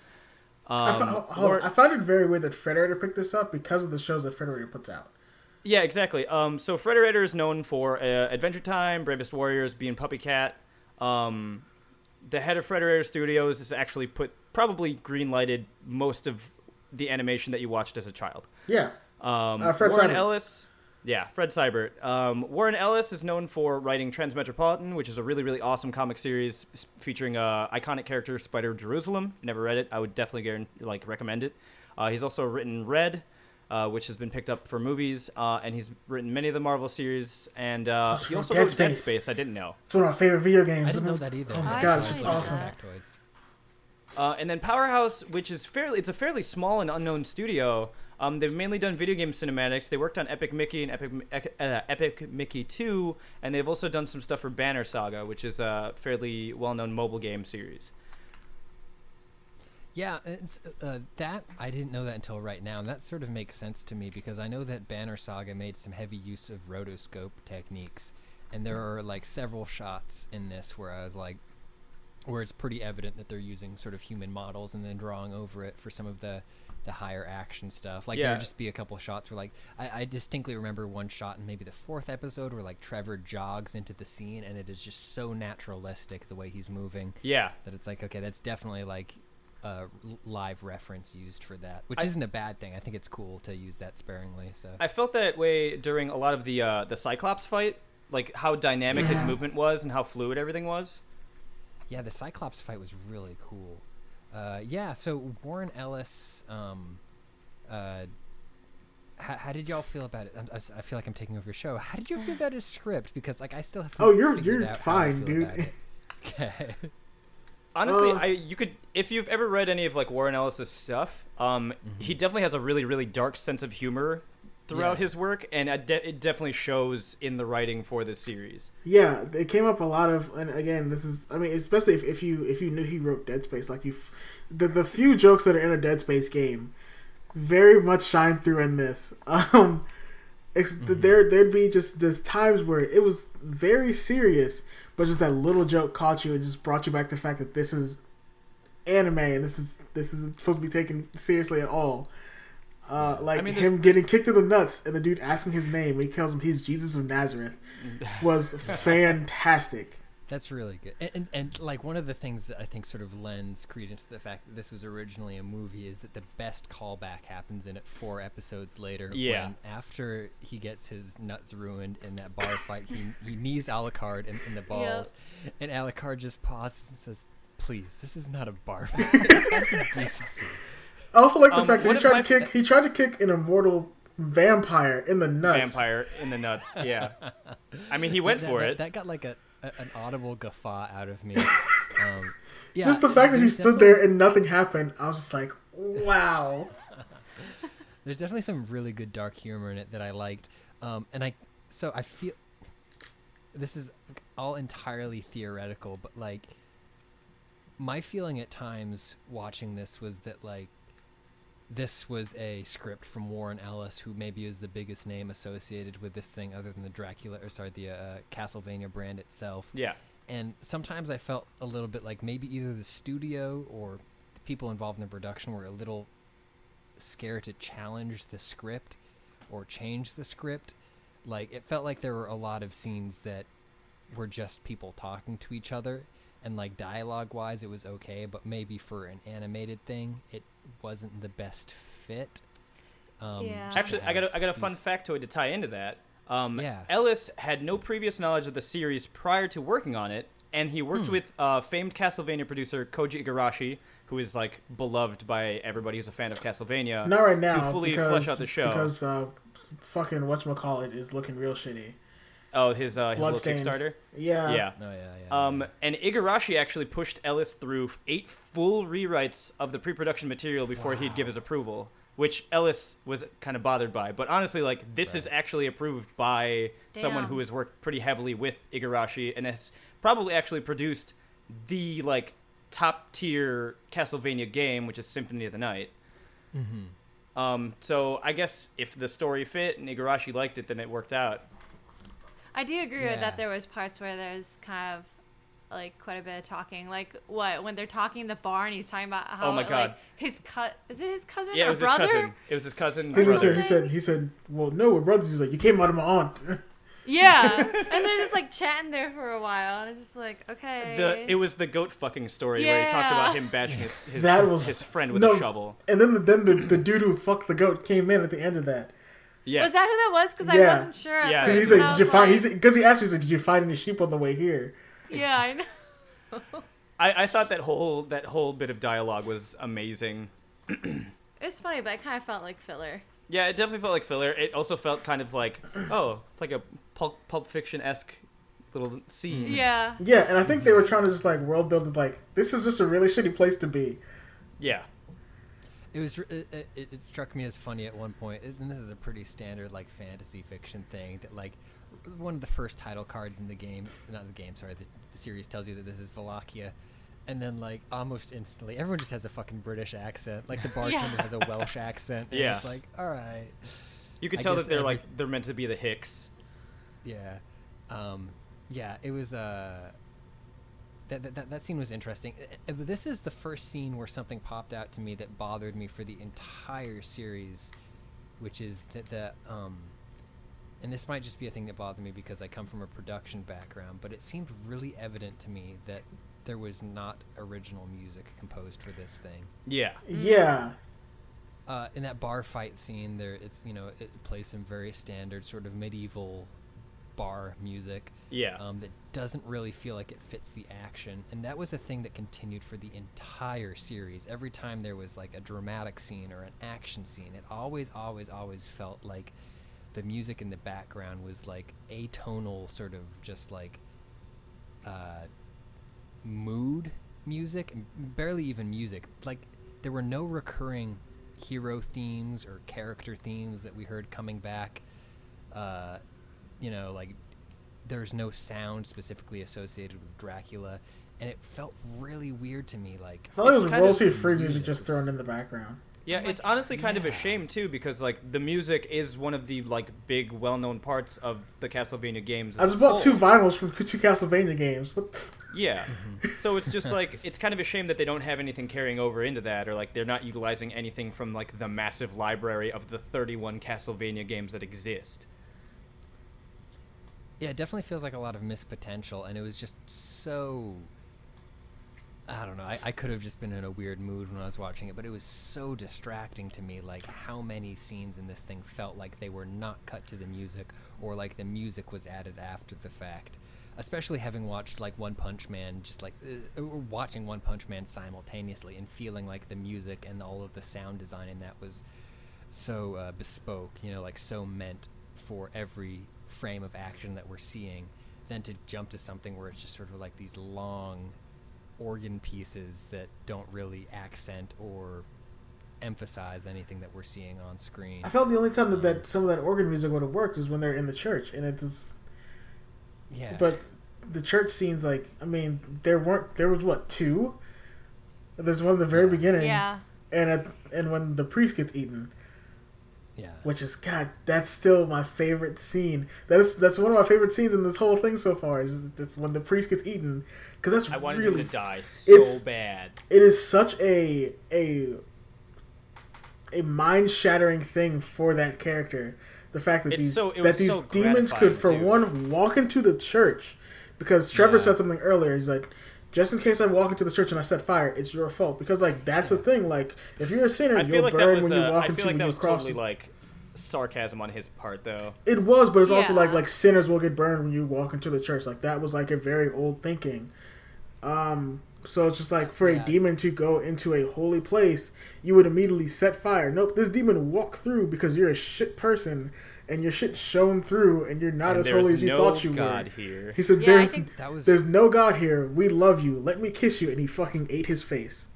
I, Um, fo- hold on. I found it very weird that Frederator picked this up because of the shows that Frederator puts out. Yeah, exactly. Um, so Frederator is known for uh, Adventure Time, Bravest Warriors, Bee and PuppyCat. Um, the head of Frederator Studios has actually put probably green lighted most of the animation that you watched as a child. Yeah. Um, Uh, Fred Warren Seibert. Ellis, yeah, Fred Seibert. Um, Warren Ellis is known for writing Transmetropolitan, which is a really, really awesome comic series s- featuring uh, iconic character Spider Jerusalem. Never read it. I would definitely guarantee, like recommend it. Uh, he's also written Red, uh, which has been picked up for movies, uh, and he's written many of the Marvel series. And uh, he also Dead wrote Dead Space. Space. I didn't know. It's one of my favorite video games. I didn't know that either. Oh my I god, it's actually awesome. that. Factoids. Uh, and then Powerhouse, which is fairly, it's a fairly small and unknown studio. Um, they've mainly done video game cinematics. They worked on Epic Mickey and Epic uh, Epic Mickey 2, and they've also done some stuff for Banner Saga, which is a fairly well-known mobile game series. Yeah, uh, that I didn't know that until right now, and that sort of makes sense to me because I know that Banner Saga made some heavy use of rotoscope techniques, and there are like several shots in this where I was like, where it's pretty evident that they're using sort of human models and then drawing over it for some of the the higher action stuff. Like Yeah. there'd just be a couple shots where like I, I distinctly remember one shot in maybe the fourth episode where like Trevor jogs into the scene and it is just so naturalistic the way he's moving Yeah, that it's like okay that's definitely like a live reference used for that which I- isn't a bad thing i think it's cool to use that sparingly so I felt that way during a lot of the uh, the Cyclops fight, like how dynamic his movement was and how fluid everything was. yeah the cyclops fight was really cool uh, yeah so warren ellis um, uh, how, how did y'all feel about it? I'm, I s- I feel like i'm taking over your show. How did you feel about his script? Because like i still have Oh, you're- you're out fine, dude. okay. Honestly, Uh, I you could if you've ever read any of like Warren Ellis's stuff, um, he definitely has a really really dark sense of humor throughout Yeah. his work, and it, de- it definitely shows in the writing for this series. Yeah, it came up a lot of, and again, this is, I mean, especially if, if you if you knew he wrote Dead Space, like you, the the few jokes that are in a Dead Space game, very much shine through in this. Um, it's, there there'd be just there's times where it was very serious, but just that little joke caught you and just brought you back to the fact that this is anime and this is this isn't supposed to be taken seriously at all. Uh, like mean, this- him getting kicked in the nuts and the dude asking his name, and he tells him he's Jesus of Nazareth, was fantastic. That's really good. And, and, and like one of the things that I think sort of lends credence to the fact that this was originally a movie is that the best callback happens in it four episodes later. Yeah. When after he gets his nuts ruined in that bar fight, he, he knees Alucard in, in the balls, and Alucard just pauses and says, "Please, this is not a bar fight. Have some decency." I also like the Um, fact that he tried my- to kick he tried to kick an immortal vampire in the nuts. Vampire in the nuts, yeah. I mean, he went That- for that, it. That got like a a, an audible guffaw out of me. Um, yeah, Just the fact that he there's stood there and nothing happened, I was just like, wow. There's definitely some really good dark humor in it that I liked, um, and I so I feel this is all entirely theoretical, but like my feeling at times watching this was that like this was a script from Warren Ellis, who maybe is the biggest name associated with this thing, other than the Dracula or sorry the uh, Castlevania brand itself. Yeah. And sometimes I felt a little bit like maybe either the studio or the people involved in the production were a little scared to challenge the script or change the script. Like it felt like there were a lot of scenes that were just people talking to each other and like dialogue wise it was okay, but maybe for an animated thing it wasn't the best fit. Um, Yeah. Actually, I got a, I got a fun factoid to tie into that. Um, Yeah. Ellis had no previous knowledge of the series prior to working on it, and he Hmm. worked with uh, famed Castlevania producer Koji Igarashi, who is like beloved by everybody who's a fan of Castlevania. Not right now. to fully because, flesh out the show. Because uh, fucking whatchamacallit is looking real shitty. Oh, his uh, his little Bloodstained. Kickstarter. Yeah. yeah. Oh yeah, yeah. Um, and Igarashi actually pushed Ellis through eight full rewrites of the pre-production material before he'd give his approval, which Ellis was kind of bothered by. But honestly, like this is actually approved by someone Damn. who has worked pretty heavily with Igarashi and has probably actually produced the like top tier Castlevania game, which is Symphony of the Night. Mm-hmm. Um, so I guess if the story fit and Igarashi liked it, then it worked out. I do agree with Yeah. that. There was parts where there's kind of like quite a bit of talking. Like what when they're talking in the bar and he's talking about oh how Oh my like, God. his cut is it his cousin Yeah, or it was brother? his cousin. It was his cousin. He brother. said, he said, he said, well, no, we're brothers. He's like, you came out of my aunt. Yeah, and they're just like chatting there for a while, and it's just like okay. The it was the goat fucking story where he talked about him bashing his his, That was- his friend with no. a shovel. and then, the, then the, the dude who fucked the goat came in at the end of that. Yes. Was that who that was? Because Yeah. I wasn't sure. at Yeah. Because first, he's like, did you was find? like- He's because he asked me, he's like, did you find any sheep on the way here? Yeah, I know. I, I thought that whole that whole bit of dialogue was amazing. It's funny, but it kind of felt like filler. Yeah, it definitely felt like filler. It also felt kind of like, oh, it's like a pulp, pulp fiction esque little scene. Yeah. Yeah, and I think they were trying to just like world build it. Like, this is just a really shitty place to be. Yeah. It was. It, it, it struck me as funny at one point, and this is a pretty standard like fantasy fiction thing that like one of the first title cards in the game, not the game, sorry, the, the series tells you that this is Wallachia, and then like almost instantly, everyone just has a fucking British accent. Like the bartender has a Welsh accent. and Yeah. it's like all right, You could I tell that they're every- like they're meant to be the Hicks. yeah, um, yeah. It was uh. That, that, that, that scene was interesting. Uh, uh, but This is the first scene where something popped out to me that bothered me for the entire series, which is that the um, and this might just be a thing that bothered me because I come from a production background, but it seemed really evident to me that there was not original music composed for this thing. Yeah. Yeah, Uh, in that bar fight scene, there it's you know it plays some very standard sort of medieval bar music Yeah. um, that doesn't really feel like it fits the action. And that was a thing that continued for the entire series. Every time there was like a dramatic scene or an action scene, it always, always, always felt like the music in the background was like atonal, sort of just like uh, mood music, barely even music. Like there were no recurring hero themes or character themes that we heard coming back. Uh, you know, like there's no sound specifically associated with Dracula, and it felt really weird to me. Like I felt like it It's was royalty-free music music just thrown in the background. Yeah, my it's honestly kind of a shame too because like the music is one of the like big well-known parts of the Castlevania games. I just bought two vinyls from two Castlevania games. What? The- Yeah. Mm-hmm. so it's just like it's kind of a shame that they don't have anything carrying over into that or like they're not utilizing anything from like the massive library of the 31 Castlevania games that exist. Yeah, it definitely feels like a lot of missed potential, and it was just so. I don't know. I, I could have just been in a weird mood when I was watching it, but it was so distracting to me. Like how many scenes in this thing felt like they were not cut to the music, or like the music was added after the fact. Especially having watched like One Punch Man, just like uh, or watching One Punch Man simultaneously and feeling like the music and all of the sound design in that was so uh, bespoke, you know, like so meant for every frame of action that we're seeing. than to jump to something where it's just sort of like these long organ pieces that don't really accent or emphasize anything that we're seeing on screen. I felt the only time that, that um, some of that organ music would have worked was when they're in the church, and it just. Yeah. But the church scenes, like, I mean, there weren't. There was what two? There's one at the very Yeah. beginning, Yeah. and at, and when the priest gets eaten, yeah. which is God, that's still my favorite scene. That is that's one of my favorite scenes in this whole thing so far. Is just when the priest gets eaten, because that's I wanted really him to die so it's- bad. it is such a a a mind shattering thing for that character. The fact that It's these so- that these so demons could, for too. one, walk into the church, because Trevor Yeah. said something earlier. He's like, just in case I walk into the church and I set fire, it's your fault. Because like that's a thing. Like if you're a sinner, I you'll like burn was. when you walk I into feel like the that new was cross. totally like sarcasm on his part, though. It was, but it's also like like sinners will get burned when you walk into the church. Like that was like a very old thinking. Um, so it's just like for a demon to go into a holy place, you would immediately set fire. Nope, this demon walked through because you're a shit person and your shit shown through and you're not And as holy as you no thought you God were. here. He said, Yeah, I "There's think- That was there's no God here. We love you. Let me kiss you." And he fucking ate his face.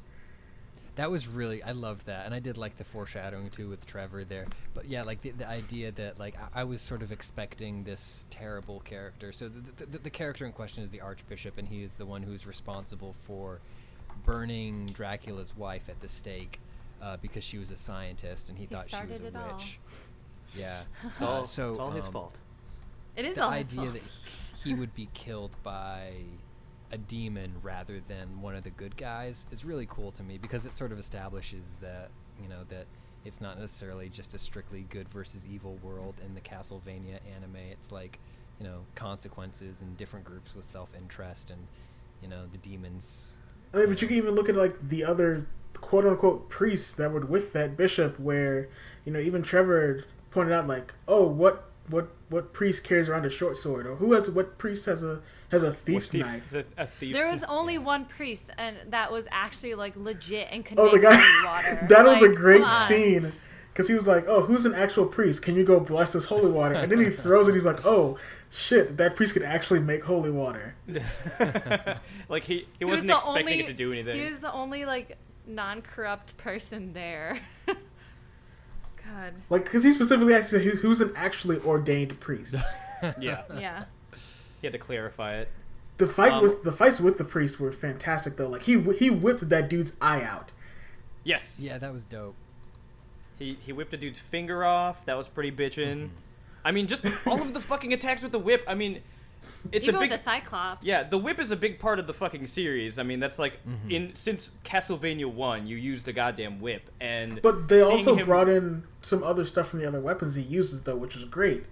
That was really I loved that, and I did like the foreshadowing too with Trevor there. But yeah, like the, the idea that like I, I was sort of expecting this terrible character. So the, the, the character in question is the Archbishop, and he is the one who's responsible for burning Dracula's wife at the stake uh, because she was a scientist, and he, He thought she was a witch. all. Witch. Yeah, It's all, Uh, so it's all his um, fault. It is the all his idea fault. that he would be killed by a demon rather than one of the good guys is really cool to me because it sort of establishes that you know that it's not necessarily just a strictly good versus evil world in the Castlevania anime. It's like you know consequences and different groups with self-interest and you know the demons. I mean, but you can even look at like the other quote unquote priests that were with that bishop, where you know even Trevor pointed out like, oh, what what what priest carries around a short sword, or who has what priest has a has a thief's thief- knife? is A, a thief's There was only one priest, and that was actually like legit and could Oh, the make guy holy water. that was a great come scene. Because he was like, "Oh, who's an actual priest? Can you go bless this holy water?" And then he throws it. He's like, "Oh, shit! That priest could actually make holy water." like he, he He was wasn't the expecting only- it to do anything. He was the only like non-corrupt person there. God. Like, because he specifically asked, he said, "Who's- "Who's an actually ordained priest?" yeah, Yeah. he had to clarify it. The fight Um, with the fights with the priest were fantastic, though. Like he he whipped that dude's eye out. Yes, Yeah, that was dope. he he whipped a dude's finger off. That was pretty bitchin'. Mm-hmm. I mean, just all of the fucking attacks with the whip. I mean, it's Even a big with the Cyclops. Yeah, the whip is a big part of the fucking series. I mean, that's like Mm-hmm. in since Castlevania One, you use the goddamn whip, and But they also him- brought in some other stuff from the other weapons he uses, though, which was great.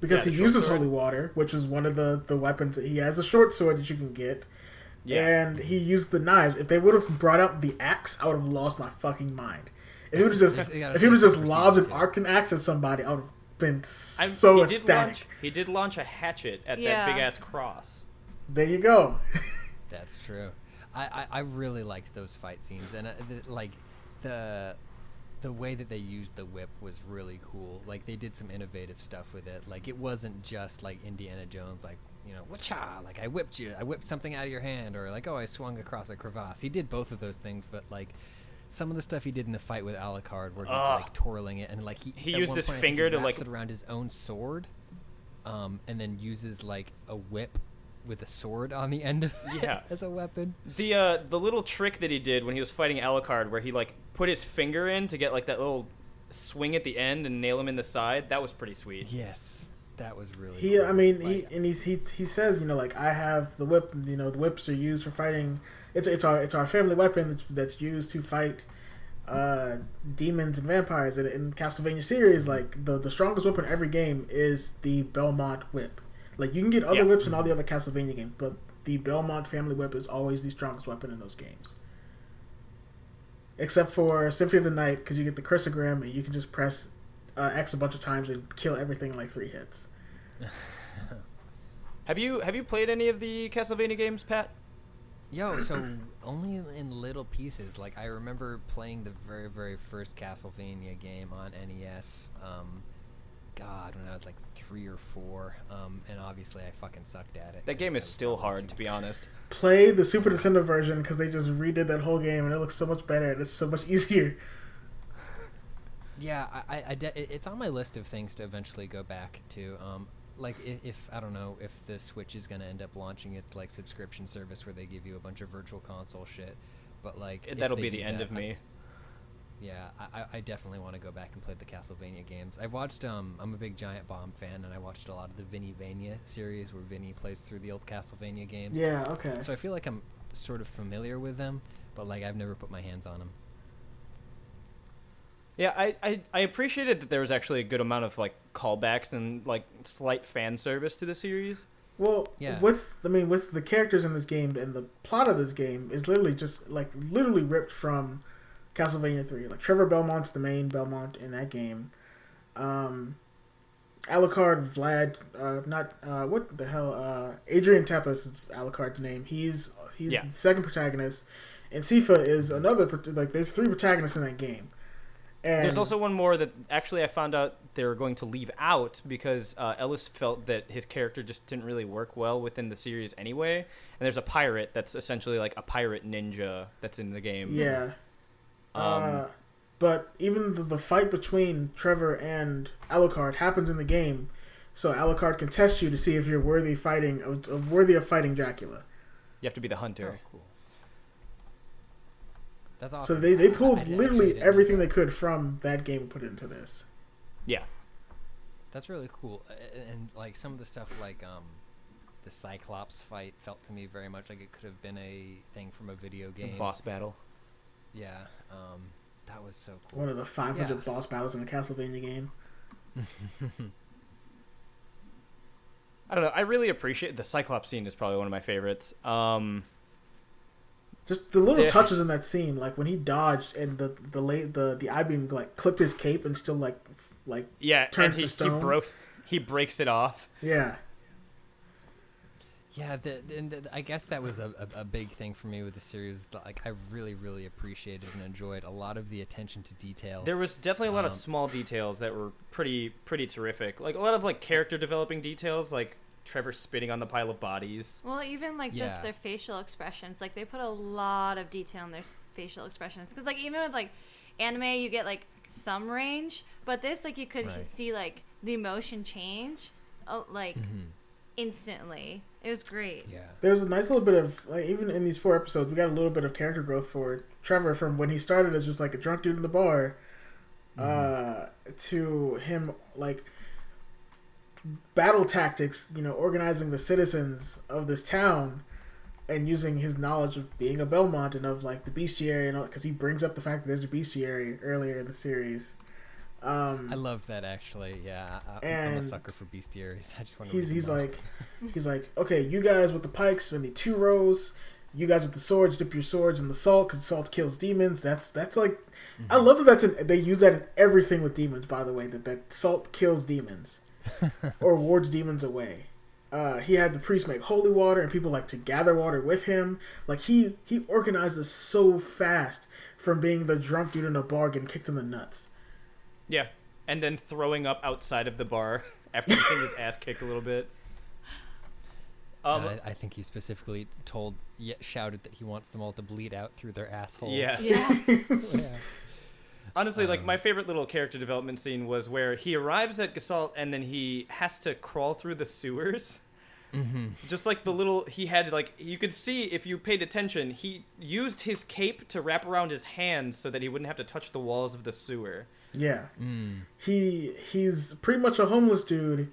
Because Yeah, he uses sword. holy water, which is one of the, the weapons that he has a short sword that you can get. Yeah. And he used the knives. If they would have brought out the axe, I would have lost my fucking mind. If he would have just He's- he got a if he would have just lobbed an two. and axe at somebody, I would have been I'm- so he did ecstatic. launch he did launch a hatchet at Yeah. that big ass cross. There you go. That's true. I, I, I really liked those fight scenes, and uh, the, like the the way that they used the whip was really cool. Like they did some innovative stuff with it. Like it wasn't just like Indiana Jones, like you know, whatcha, like I whipped you, I whipped something out of your hand, or like oh I swung across a crevasse. He did both of those things, but like. Some of the stuff he did in the fight with Alucard, where he's Ugh. like twirling it, and like he He used one his point, I think he finger to, wraps like- it around his own sword, um, and then uses like a whip with a sword on the end of it Yeah. as a weapon. The uh the little trick that he did when he was fighting Alucard, where he like put his finger in to get like that little swing at the end and nail him in the side, that was pretty sweet. Yes, that was really. He, cool. I mean, he and he's, he he says, you know, like I have the whip. You know, the whips are used for fighting. It's it's our it's our family weapon that's that's used to fight uh, demons and vampires. And in Castlevania series, like the the strongest weapon in every game is the Belmont whip. Like you can get other Yeah. whips in all the other Castlevania games, but the Belmont family whip is always the strongest weapon in those games. Except for Symphony of the Night, because you get the Crissaegrim and you can just press uh, X a bunch of times and kill everything in like three hits. Have you have you played any of the Castlevania games, Pat? Yo, so only in little pieces. Like I remember playing the very, very first Castlevania game on NES, um, God, when I was like three or four, um, and obviously I fucking sucked at it. That game is still hard, to be honest. Play the Super Nintendo version because they just redid that whole game and it looks so much better and it's so much easier. Yeah, I, I, I de- it's on my list of things to eventually go back to. Um, like if, if I don't know if the Switch is gonna end up launching its like subscription service where they give you a bunch of virtual console shit, but like if That'll be the do end that, of I- me. yeah, I, I- I definitely want to go back and play the Castlevania games. I've watched. Um, I'm a big Giant Bomb fan, and I watched a lot of the Vinny Vania series where Vinny plays through the old Castlevania games. Yeah, okay. So I feel like I'm sort of familiar with them, but like I've never put my hands on them. Yeah, I, I, I appreciated that there was actually a good amount of like callbacks and like slight fan service to the series. Well, Yeah. with I mean, with the characters in this game and the plot of this game is literally just like literally ripped from Castlevania Three. Like Trevor Belmont's the main Belmont in that game. Um, Alucard Vlad, uh, not uh, what the hell? Uh, Adrian Tepes is Alucard's name. He's he's Yeah. the second protagonist, and Sypha is another. Like, there's three protagonists in that game. And There's also one more that actually I found out they were going to leave out because uh, Ellis felt that his character just didn't really work well within the series anyway. And there's a pirate that's essentially like a pirate ninja that's in the game. Yeah. Um, uh, but even the, the fight between Trevor and Alucard happens in the game, so Alucard can test you to see if you're worthy fighting of, of worthy of fighting Dracula. You have to be the hunter. Oh, cool. That's awesome. So they, they I- I pulled actually literally everything they could from that game and put it into this. Yeah. That's really cool. A- a- And, like some of the stuff like um the Cyclops fight felt to me very much like it could have been a thing from a video game. Boss battle. Yeah. Um that was so cool. One of the 500 Yeah. boss battles in a Castlevania game. I don't know. I really appreciate the Cyclops scene is probably one of my favorites. Um, Just the little Yeah. touches in that scene, like when he dodged and the the late the the eye beam like clipped his cape and still like like yeah, Turned and to he, he stone. broke he breaks it off. yeah Yeah, the, and the, I guess that was a, a, a big thing for me with the series. Like, I really, really appreciated and enjoyed a lot of the attention to detail. There was definitely a lot of Um, small details that were pretty pretty terrific. Like a lot of like character developing details, like Trevor spitting on the pile of bodies. Well, even like just their facial expressions, like they put a lot of detail in their facial expressions. Because like even with like anime, you get like some range, but this like you could Right. see like the emotion change, uh, like Mhm. instantly. It was great. Yeah. There's a nice little bit of like even in these four episodes, we got a little bit of character growth for Trevor from when he started as just like a drunk dude in the bar, uh, to him like battle tactics. You know, organizing the citizens of this town, and using his knowledge of being a Belmont and of like the bestiary and all, because he brings up the fact that there's a bestiary earlier in the series. Um, I loved that actually. Yeah, I, I'm a sucker for bestiaries. I just want to. he's he's like he's like okay you guys with the pikes we need two rows you guys with the swords dip your swords in the salt because salt kills demons that's that's like i love that that's in, they use that in everything with demons by the way that that salt kills demons or wards demons away uh, he had the priest make holy water and people like to gather water with him like he he organizes so fast from being the drunk dude in a bar getting kicked in the nuts Yeah, and then throwing up outside of the bar after getting his ass kicked a little bit. Um, I, I think he specifically told, yeah, shouted that he wants them all to bleed out through their assholes. yes. Yeah. yeah. Honestly, like Um, my favorite little character development scene was where he arrives at Gasalt and then he has to crawl through the sewers. Mm-hmm. Just like the little he had, like you could see if you paid attention, he used his cape to wrap around his hands so that he wouldn't have to touch the walls of the sewer. yeah Mm. he he's pretty much a homeless dude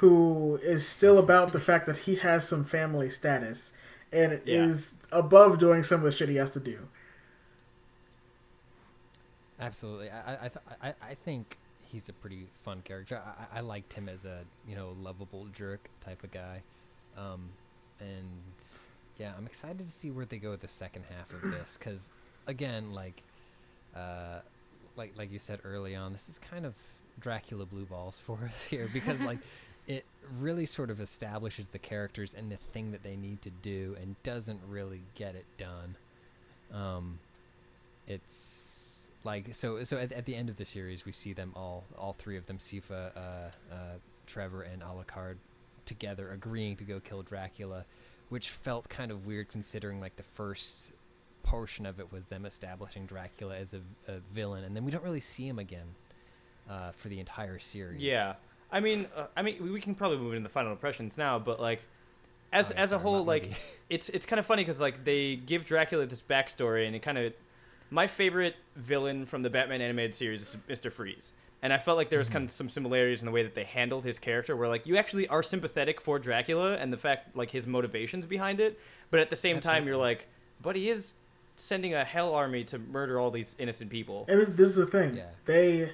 who is still about the fact that he has some family status and Yeah. is above doing some of the shit he has to do. Absolutely. I I, I, th- I I think he's a pretty fun character. I, I I liked him as a you know lovable jerk type of guy, um, and yeah, I'm excited to see where they go with the second half of this because again, like, uh, like like you said early on, this is kind of Dracula blue balls for us here because like. It really sort of establishes the characters and the thing that they need to do, and doesn't really get it done. Um, it's like so so at, at the end of the series we see them all all three of them Sypha, uh, uh, Trevor, and Alucard together agreeing to go kill Dracula, which felt kind of weird considering like the first portion of it was them establishing Dracula as a, a villain, and then we don't really see him again uh, for the entire series. Yeah, I mean, uh, I mean, we, can probably move into the final impressions now, but like, as Oh, as a whole, like, movie. it's it's kind of funny because like they give Dracula this backstory, and it kind of my favorite villain from the Batman animated series is Mister Freeze, and I felt like there was Mm-hmm. kind of some similarities in the way that they handled his character, where like you actually are sympathetic for Dracula and the fact like his motivations behind it, but at the same time you're like, but he is sending a hell army to murder all these innocent people. And this, this is the thing. Yeah. They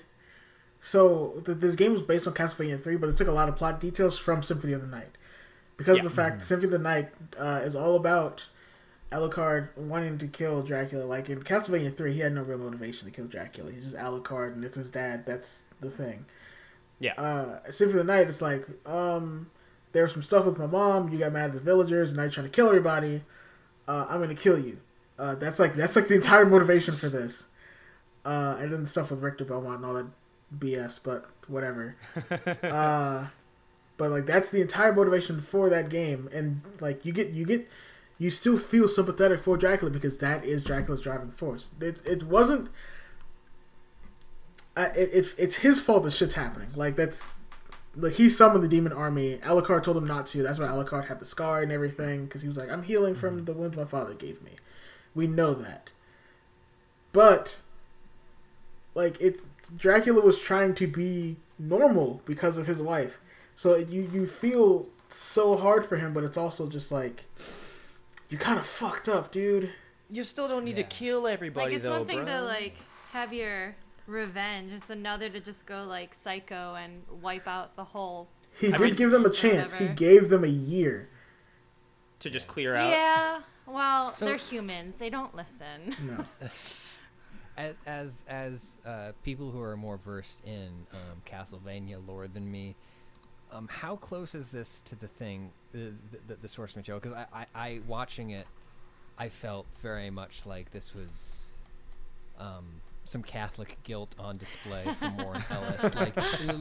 so th- this game was based on Castlevania three, but it took a lot of plot details from Symphony of the Night because Yeah. of the fact Symphony of the Night uh, is all about Alucard wanting to kill Dracula. Like in Castlevania three, he had no real motivation to kill Dracula. He's just Alucard, and it's his dad. That's the thing. Yeah. Uh, Symphony of the Night, it's like um, there's some stuff with my mom. You got mad at the villagers, and now you're trying to kill everybody. Uh, I'm gonna kill you. Uh, that's like that's like the entire motivation for this. Uh, and then the stuff with Richter Belmont and all that BS, but whatever. uh, but like that's the entire motivation for that game, and like you get you get you still feel sympathetic for Dracula because that is Dracula's driving force. It it wasn't. Uh, it, it it's his fault that shit's happening. Like that's like he summoned the demon army. Alucard told him not to. That's why Alucard had the scar and everything because he was like, "I'm healing from the wounds my father gave me." We know that, but like it, Dracula was trying to be normal because of his wife. So you you feel so hard for him, but it's also just like you kind of fucked up, dude. You still don't need Yeah. to kill everybody like it's though, one thing bro. to like have your revenge. It's another to just go like psycho and wipe out the whole. He I did mean- give them a chance. He gave them a year. to just clear out. Yeah. Well, So- they're humans. They don't listen. No. as as, as uh, people who are more versed in um, Castlevania lore than me, um, how close is this to the thing, the the, the source material? Because I, I, I watching it, I felt very much like this was. Um, some Catholic guilt on display from Warren Ellis, like,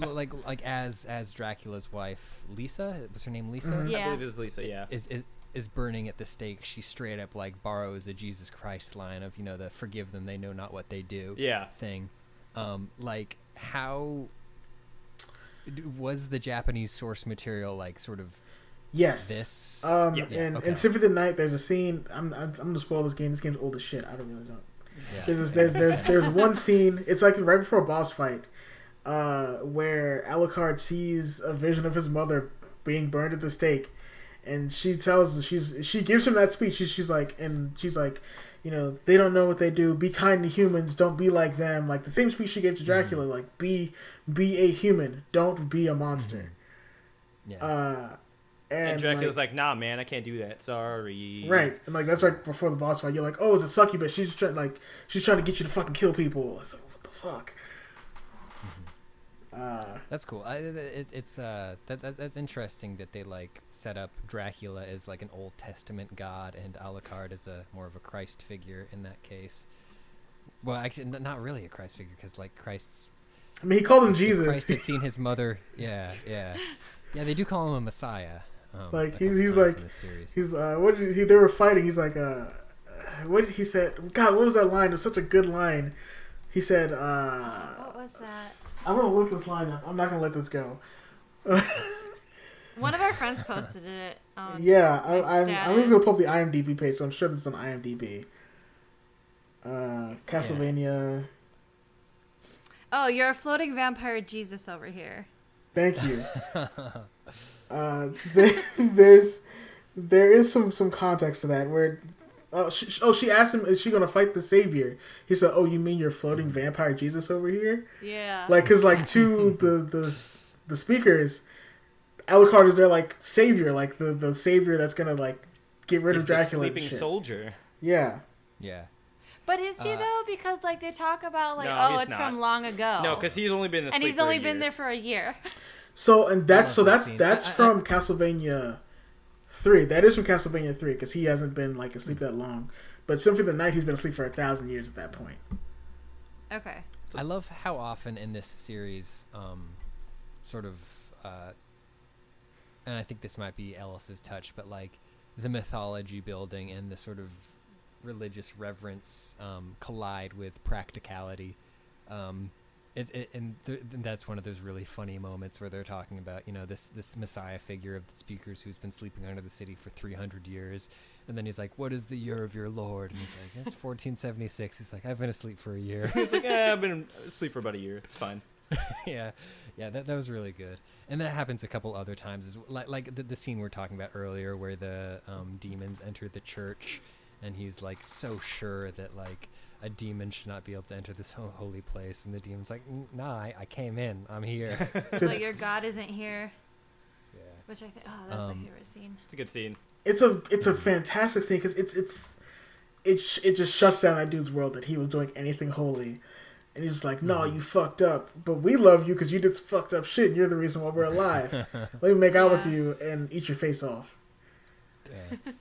like, like as as Dracula's wife, Lisa was her name, Lisa, Mhm. I Yeah. believe it was Lisa. Yeah. is, is is burning at the stake. She straight up like borrows a Jesus Christ line of you know the "Forgive them, they know not what they do." Yeah. thing. Um, like how d- was the Japanese source material like sort of Yes. this? Um, Yeah. In, okay. in Symphony of the Night, there's a scene. I'm, I'm, I'm gonna spoil this game. This game's old as shit. I don't really know. yeah. There's this, there's there's there's one scene. It's like right before a boss fight, uh, where Alucard sees a vision of his mother being burned at the stake, and she tells she's she gives him that speech. She's, she's like and she's like, you know, they don't know what they do. Be kind to humans. Don't be like them. Like the same speech she gave to Dracula. Like be be a human. Don't be a monster. yeah. Uh, and, And Dracula's like, nah, man, I can't do that. Sorry. Right, and like that's right before the boss fight. You're like, oh, it's a succubus. She's trying like she's trying to get you to fucking kill people. It's like, what the fuck? Uh, That's cool. I, it, it's uh that, that that's interesting that they like set up Dracula as like an Old Testament god and Alucard as a more of a Christ figure in that case. Well, actually, not really a Christ figure because like Christ's I mean, he called him Jesus. Christ had seen his mother. Yeah, yeah, yeah. They do call him a Messiah. Um, Like, he's- he's like- in this series. He's uh, what did he? They were fighting. He's like, uh, uh, what did he said? God, what was that line? It was such a good line. He said, uh, What was that? I'm gonna look this line up. I'm not gonna let this go. One of our friends posted it. On yeah, I, I'm, I'm just gonna status. pull up the IMDb page. So I'm sure this is on IMDb. Uh, Castlevania. Oh, you're a floating vampire Jesus over here. Thank you. uh, there, there's there is some some context to that where oh she, oh she asked him is she gonna fight the savior? He said oh you mean you're floating vampire Jesus over here? Yeah. Like cause like to the the the speakers, Alucard is their like savior, like the the savior that's gonna like get rid He's of Dracula. and sleeping shit. soldier. Yeah, yeah. but is he uh, though? Because like they talk about like No, oh it's not. from long ago. No, because he's only been and he's only been year. there for a year. So and that's so that's that's I- I- from Castlevania three. That is from Castlevania three because he hasn't been like asleep that long. But Symphony of the Night, he's been asleep for a thousand years at that point. Okay. I love how often in this series, um, sort of, uh, and I think this might be Ellis's touch, but like the mythology building and the sort of religious reverence um, collide with practicality. Um, it, it, and, th- and that's one of those really funny moments where they're talking about you know this this messiah figure of the speakers who's been sleeping under the city for 300 years and then he's like what is the year of your lord and he's like it's 1476 he's like i've been asleep for a year it's like, eh, I've been asleep for about a year. It's fine. yeah, yeah, that, that was really good, and that happens a couple other times. As like like the, the scene we are talking about earlier, where the um, demons enter the church, and he's like so sure that like a demon should not be able to enter this holy place, and the demon's like, Nah, I, I came in, I'm here. It's like your God isn't here, yeah. which I think. Oh, that's Um, my favorite scene. It's a good scene. It's a it's a fantastic scene because it's it's it sh- it just shuts down that dude's world that he was doing anything holy, and he's just like, no, you fucked up, but we love you because you did some fucked up shit. and You're the reason why we're alive. Let me make out with you and eat your face off. Yeah.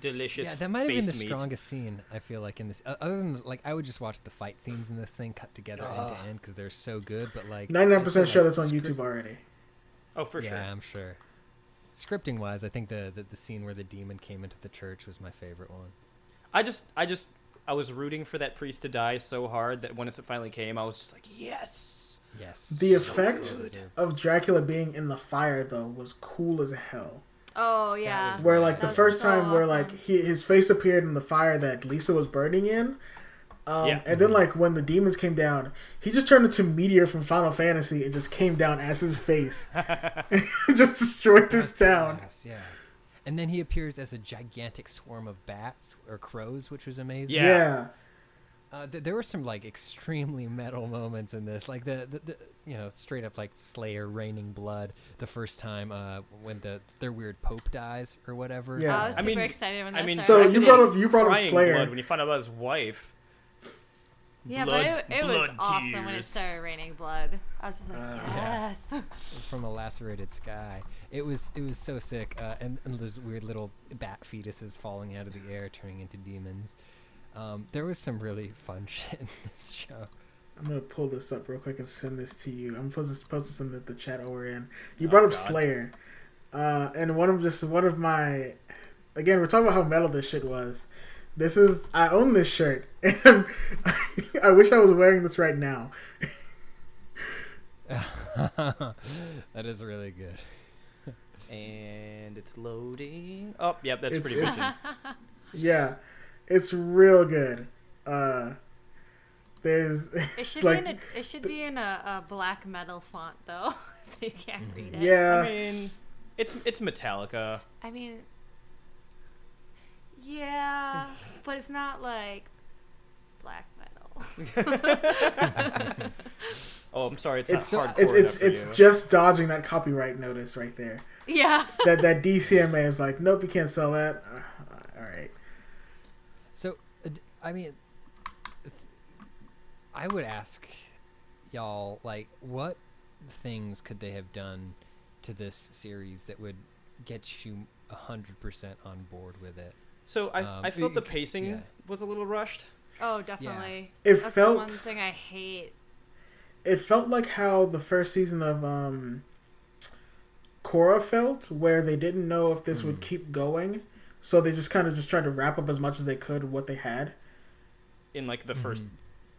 Delicious. yeah, that might have been the meat. strongest scene. I feel like in this, other than like I would just watch the fight scenes in this thing cut together end to end because they're so good. But like ninety nine percent sure like that's on script- YouTube already. Oh, for yeah, sure. I'm sure. Scripting wise, I think the, the the scene where the demon came into the church was my favorite one. I just, I just, I was rooting for that priest to die so hard that when it finally came, I was just like, yes. Yes. The So effect good. of Dracula being in the fire though was cool as hell. Oh yeah. was- Where like the first so time where like he, his face appeared in the fire that Lisa was burning in. Um, Yeah. And then like when the demons came down, he just turned into Meteor from Final Fantasy and just came down as his face, just destroyed this town. Yes, yeah. And then he appears as a gigantic swarm of bats or crows, which was amazing. Yeah. Yeah. Uh, th- there were some like extremely metal moments in this, like the, the, the you know straight up like Slayer raining blood the first time uh, when the their weird pope dies or whatever. Yeah. I was I super mean- excited when I that mean, So started. you Dracula's brought up- you brought up Slayer. blood when you found out about his wife. yeah, blood- but it, it was blood awesome when it started raining blood. I was just like, Uh, yes. from a lacerated sky. It was it was so sick, uh, and, and those weird little bat fetuses falling out of the air, turning into demons. Um, there was some really fun shit in this show. I'm gonna pull this up real quick and send this to you. I'm supposed to supposed to send the, the chat over in. You brought up God. Slayer, uh, and one of just one of my again we're talking about how metal this shit was. This is I own this shirt, and I wish I was wearing this right now. that is really good. And it's loading. Oh, yep, that's It's- pretty it's- recent. Yeah, it's real good. Uh, there's It should like be in a it should be in a, a black metal font though, so you can't read it. yeah. I mean, it's it's Metallica. I mean, yeah, but it's not like black metal. Oh, I'm sorry, it's, it's not hardcore it's it's it's just dodging that copyright notice right there. yeah. That that DCMA is like, nope, you can't sell that. Uh, all right. So, uh, d- I mean, I would ask y'all, like, what things could they have done to this series that would get you hundred percent on board with it? So I, Um, I felt the pacing yeah. was a little rushed. Oh, definitely. It That's felt the one thing I hate. it felt like how the first season of um Korra felt, where they didn't know if this Hmm. would keep going, so they just kind of just tried to wrap up as much as they could what they had. In like the first Mhm.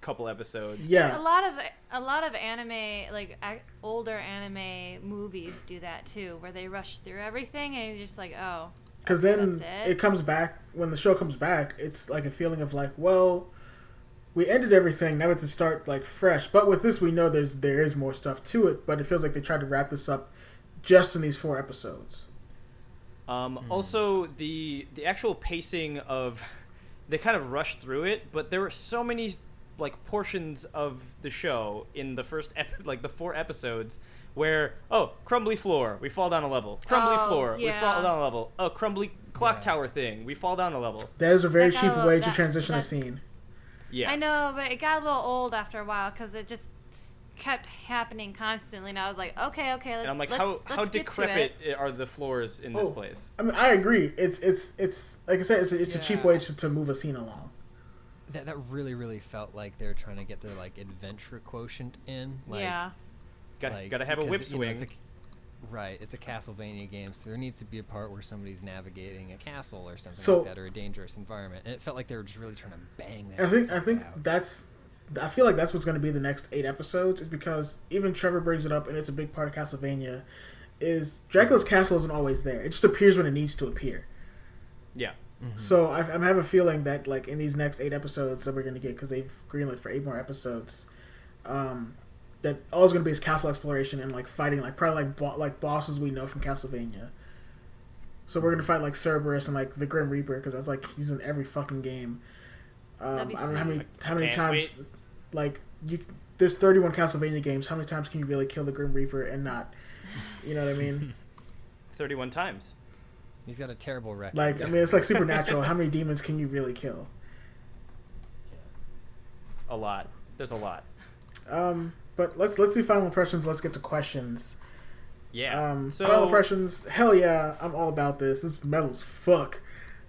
couple episodes. Yeah. A lot of a lot of anime, like ac- older anime movies, do that too, where they rush through everything and you're just like, oh, because then that's it. it. comes back when the show comes back. It's like a feeling of like, well, we ended everything. Now it's to start like fresh. But with this, we know there's there is more stuff to it. But it feels like they tried to wrap this up just in these four episodes. Um, Hmm. Also, the the actual pacing of they kind of rushed through it, but there were so many like portions of the show in the first ep- like the four episodes where oh crumbly floor we fall down a level. Crumbly Oh, floor we fall down a level. Oh crumbly clock Yeah. tower thing we fall down a level. That is a very That cheap a little- way to that- transition a scene. yeah. I know, but it got a little old after a while because it just kept happening constantly, and I was like, okay, okay, let's, and I'm like let's, how let's how get to decrepit it. are the floors in this Oh. place I mean, I agree. It's it's it's like I said, it's a, it's a cheap way to, to move a scene along. that that really really felt like they're trying to get their like adventure quotient in. Like, yeah. Got like, gotta have a because, whip you know, swing. it's a- right, it's a Castlevania game, so there needs to be a part where somebody's navigating a castle or something So- like that, or a dangerous environment. And it felt like they were just really trying to bang that. I think I think out. that's I feel like that's what's going to be the next eight episodes is because even Trevor brings it up and it's a big part of Castlevania is Dracula's castle isn't always there. It just appears when it needs to appear. yeah. So I, I have a feeling that like in these next eight episodes that we're going to get because they've greenlit for eight more episodes, um, that all is going to be is castle exploration and like fighting like probably like bo- like bosses we know from Castlevania. So we're gonna fight like Cerberus and like the Grim Reaper because that's like he's in every fucking game. Um, I don't know how many how many Can't times like you there's 31 Castlevania games. How many times can you really kill the Grim Reaper and not? You know what I mean? Thirty-one times. He's got a terrible record. Like I mean, it's like supernatural. how many demons can you really kill? A lot. There's a lot. Um, but let's let's do final impressions. Let's get to questions. Yeah. Um, so final impressions. Hell yeah, I'm all about this. This is metal as fuck.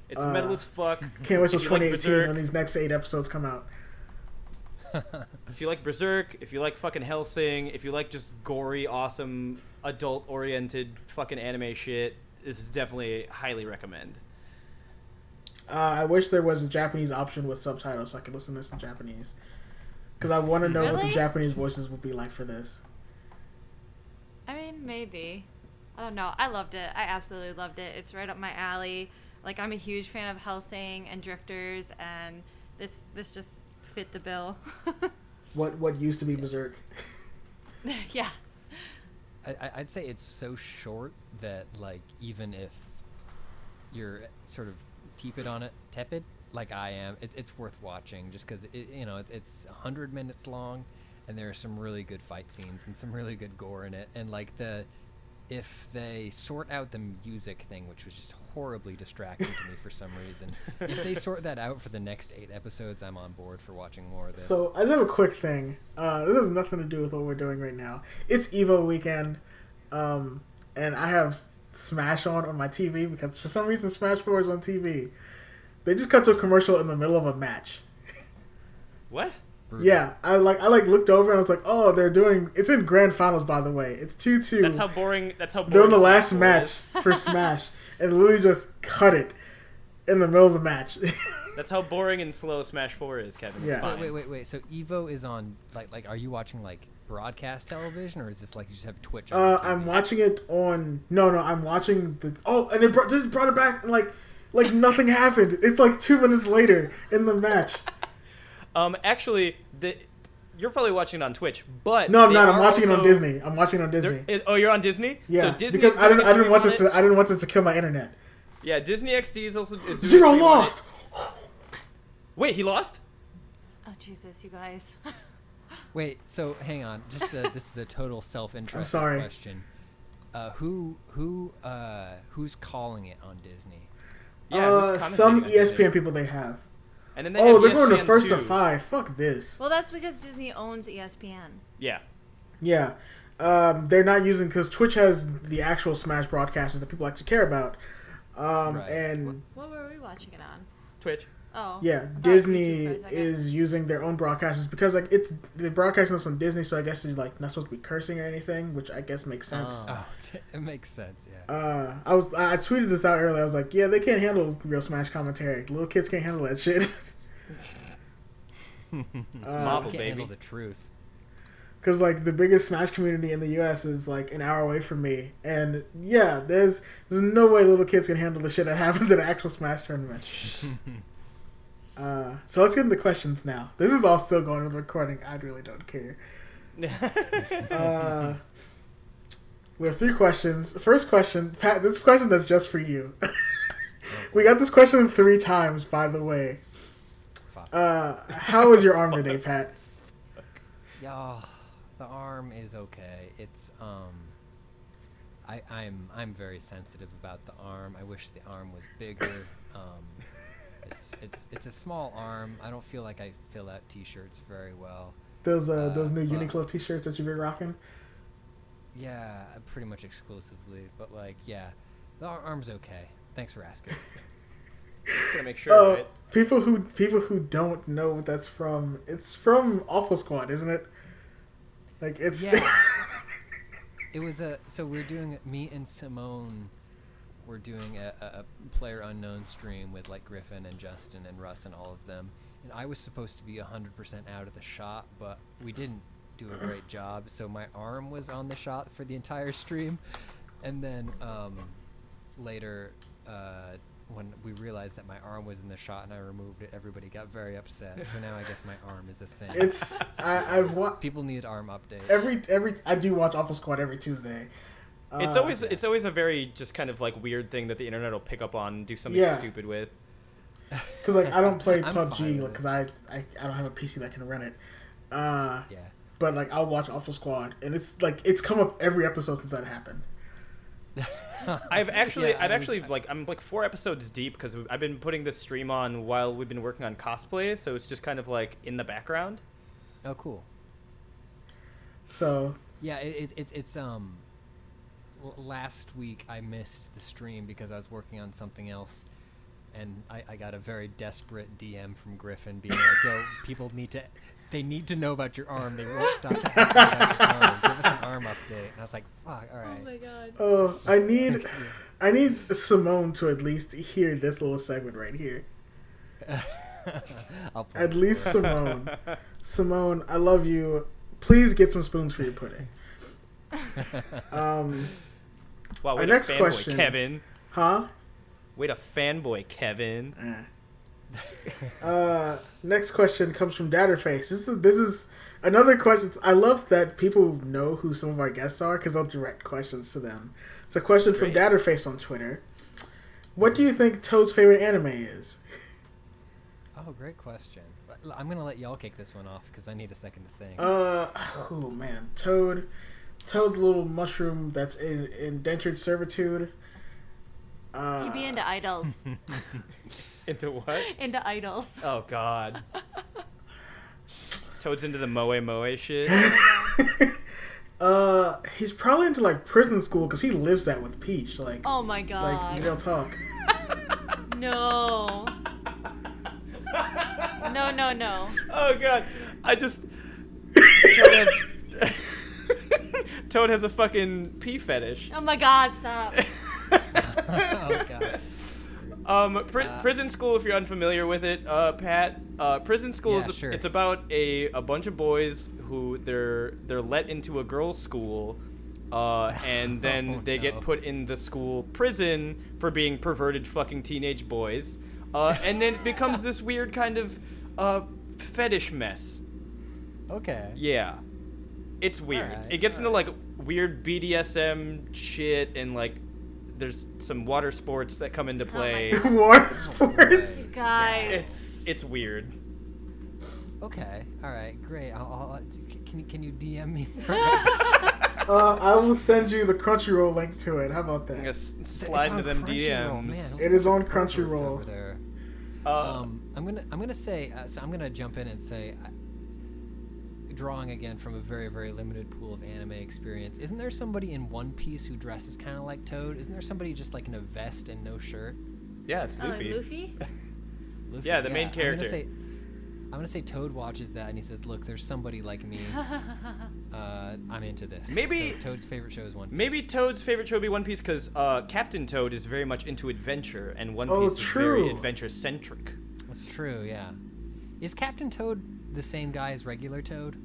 it's uh, metal as fuck. Can't wait till If you like 2018 when these next eight episodes come out. If you like Berserk, if you like fucking Hellsing, if you like just gory, awesome, adult-oriented fucking anime shit, this is definitely highly recommend. Uh, I wish there was a Japanese option with subtitles so I could listen to this in Japanese. Because I want to know what the Japanese voices would be like for this. I mean, maybe. I don't know. I loved it. I absolutely loved it. It's right up my alley. Like I'm a huge fan of Hellsing and Drifters, and this this just fit the bill. What what used to be Berserk. yeah. I, I- I'd say it's so short that like even if you're sort of tepid on it, tepid like I am, it, it's worth watching just because it you know it's it's hundred minutes long, and there are some really good fight scenes and some really good gore in it, and like the if they sort out the music thing, which was just horribly distracting to me for some reason, if they sort that out for the next eight episodes, I'm on board for watching more of this. So I just have a quick thing. Uh, this has nothing to do with what we're doing right now. It's Evo weekend, um, and I have Smash on on my TV because for some reason Smash Four is on TV. They just cut to a commercial in the middle of a match. What? Brutal. Yeah, I like I like looked over and I was like, oh, they're doing. It's in grand finals, by the way. It's two two. That's how boring. That's how boring. They're in the Smash last match for Smash, and literally just cut it in the middle of the match. That's how boring and slow Smash Four is, Kevin. Yeah. Wait, wait, wait, wait. So Evo is on like like are you watching like broadcast television or is this like you just have Twitch? On uh. I'm watching it on. No, no, I'm watching the. Oh, and they brought this brought it back and like like nothing happened. It's like two minutes later in the match. Um, actually, the you're probably watching it on Twitch, but No, I'm not. I'm are watching it on Disney. I'm watching it on Disney. is- oh, you're on Disney. Yeah, so Disney because I didn't. a I didn't want this. To, I didn't want this to kill my internet. Yeah, Disney XD is also is doing Zero on lost. Wait, he lost? Oh Jesus, you guys. Wait, so hang on. Just uh this is a total self-interest I'm sorry. question. Uh, who who uh who's calling it on Disney? Yeah, uh, some ESPN people they have. And then they Oh, have they're going to ESPN first to too. five. Fuck this. well, that's because Disney owns ESPN. Yeah. Yeah. Um, they're not using because Twitch has the actual Smash broadcasters that people actually care about. Um, Right. And What were we watching it on? Twitch. Oh. yeah, I thought it was Disney YouTube for a second. is using their own broadcasters because like it's they're broadcasting this on Disney, so I guess they're like not supposed to be cursing or anything, which I guess makes sense. Oh. Oh, okay. it makes sense. Yeah. Uh, I was I tweeted this out earlier. I was like, yeah, they can't handle real Smash commentary. Little kids can't handle that shit. It's Uh, Marvel, Can't handle baby. the truth. Because like the biggest Smash community in the U.S. is like an hour away from me, and yeah, there's there's no way little kids can handle the shit that happens at an actual Smash tournament. uh, so let's get into questions now. This is all still going with recording. I really don't care. Uh, we have three questions. First question, Pat. This question that's just for you. we got this question three times, by the way. Uh, how was your arm today, Pat? Yeah, the arm is okay. It's um, I I'm I'm very sensitive about the arm. I wish the arm was bigger. Um, it's it's it's a small arm. I don't feel like I fill out t-shirts very well. Those uh, Uh, those new Uniqlo T-shirts that you've been rocking. Yeah, pretty much exclusively. But like, yeah, the arm's okay. Thanks for asking. Just gonna make sure, Uh, right? people who people who don't know what that's from, it's from Awful Squad, isn't it? Like it's Yeah. it was a so we're doing me and Simone we're doing a, a, a player unknown stream with like Griffin and Justin and Russ and all of them. And I was supposed to be 100% out of the shot, but we didn't do a great job. So my arm was on the shot for the entire stream. And then um, later, uh, when we realized that my arm was in the shot and I removed it, everybody got very upset. So now I guess my arm is a thing. it's I I've wa- People need arm updates. every every I do watch Awful Squad every Tuesday. It's Uh, always it's always a very just kind of like weird thing that the internet will pick up on and do something Yeah. stupid with. Because like I don't play PUBG because I, I I don't have a PC that can run it. Uh, yeah. But like I'll watch Awful Squad, and it's like it's come up every episode since that happened. I've actually, Yeah, I I've was- actually like, I'm like four episodes deep because I've been putting this stream on while we've been working on cosplay, so it's just kind of like in the background. Oh, cool. So Yeah, it's it, it's it's um. Last week I missed the stream because I was working on something else, and I, I got a very desperate DM from Griffin being like, "Yo, people need to, they need to know about your arm. They won't stop asking about your arm. Give us an arm update." And I was like, "Fuck, all right." Oh my god. Oh, I need I need Simone to at least hear this little segment right here. I'll play At least for. Simone. Simone, I love you. Please get some spoons for your pudding. Um, Wow, Our wait next fanboy, question- Kevin. huh? Wait a fanboy, Kevin. Uh, next question comes from Datterface. This is this is another question. I love that people know who some of our guests are because they'll direct questions to them. It's a question from Great. Datterface on Twitter. What do you think Toad's favorite anime is? Oh, great question. But l- I'm gonna let y'all kick this one off because I need a second to think. Uh, oh man, Toad, Toad, the little mushroom that's in indentured servitude. Uh, He'd be into idols. Into what? into idols. Oh God. Toad's into the moe moe shit. uh, he's probably into like prison school because he lives that with Peach. Like, Oh my god, like god. real talk. No. No, no, no. Oh God, I just Toad has Toad has a fucking pee fetish. Oh my god, stop. oh god. Um, pri- Uh, prison school. If you're unfamiliar with it, uh, Pat, uh, prison school Yeah, is sure. it's about a, a bunch of boys who they're they're let into a girls' school, uh, and then Oh, they no. get put in the school prison for being perverted fucking teenage boys, uh, and then it becomes this weird kind of uh, fetish mess. Okay. Yeah. It's weird. Alright, it gets into like weird BDSM shit and like there's some water sports that come into play. God. Water sports. Guys. it's it's weird. Okay. All right. Great. I'll, I'll, can you can you DM me? Uh, I will send you the Crunchyroll link to it. How about I'm gonna that? s- slide on into them DMs. man. It is on Perverts Crunchyroll. over there. Uh, Um, I'm gonna I'm gonna say uh, so. I'm gonna jump in and say, uh, drawing again from a very very limited pool of anime experience. Isn't there somebody in One Piece who dresses kind of like Toad? Isn't there somebody just like in a vest and no shirt? yeah, it's Oh, and Luffy. Luffy? Luffy? Yeah, the main I'm character. gonna say, I'm gonna say Toad watches that and he says, "Look, there's somebody like me. Uh, I'm into this." Maybe- so Toad's favorite show is One Piece. Maybe Toad's favorite show would be One Piece because uh, Captain Toad is very much into adventure, and One Oh, Piece is very adventure centric. That's true. Yeah. Is Captain Toad the same guy as regular Toad?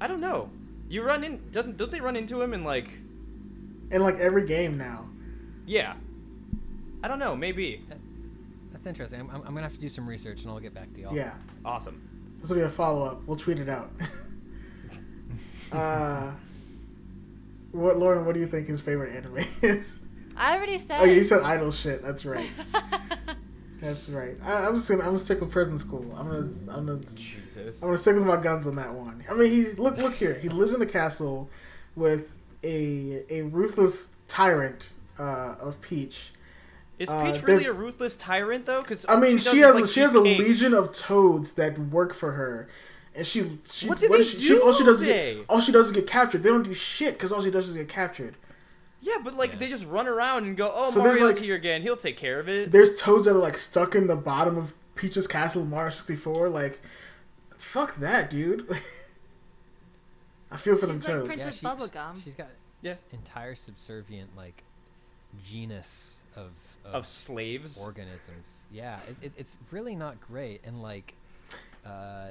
I don't know. You run in doesn't don't they run into him in like In like every game now. yeah. I don't know. Maybe That's interesting. I'm, I'm, I'm gonna have to do some research and I'll get back to y'all. Yeah. awesome. This will be a follow up. We'll tweet it out. uh, what Lauren? What do you think his favorite anime is? I already said. Oh yeah, you said idol shit. That's right. That's right. I, I'm just gonna I'm gonna stick with prison school. I'm gonna I'm gonna Jesus. I'm gonna stick with my guns on that one. I mean, he look look here. He lives in a castle with a a ruthless tyrant uh, of Peach. Is Uh, Peach really a ruthless tyrant though? Because I mean, she, has a, she has a legion of toads that work for her, and she she What did what they she, do she all she does is get all she does is get captured. They don't do shit because all she does is get captured. Yeah, but like Yeah. they just run around and go, "Oh, So Mario's like- here again. He'll take care of it." There's toads that are like stuck in the bottom of Peach's Castle Mario 64. Like, fuck that, dude. I feel for them like toads. Princess she- Bubblegum. She's got Yeah. entire subservient like genus of Of slaves. organisms. Yeah, it, it, it's really not great, and like, uh,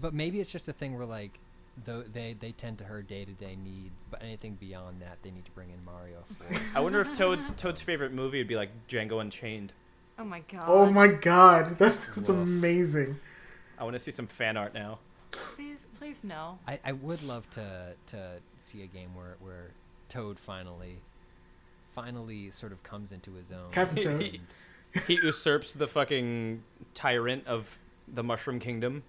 but maybe it's just a thing where like, though they they tend to her day to day needs, but anything beyond that, they need to bring in Mario for. I wonder if Toad's Toad's favorite movie would be like Django Unchained. oh my god. Oh my god, that's, that's amazing. I want to see some fan art now. Please, please no. I, I would love to to see a game where where Toad finally finally sort of comes into his own. Captain Toad. He, he usurps the fucking tyrant of the Mushroom Kingdom.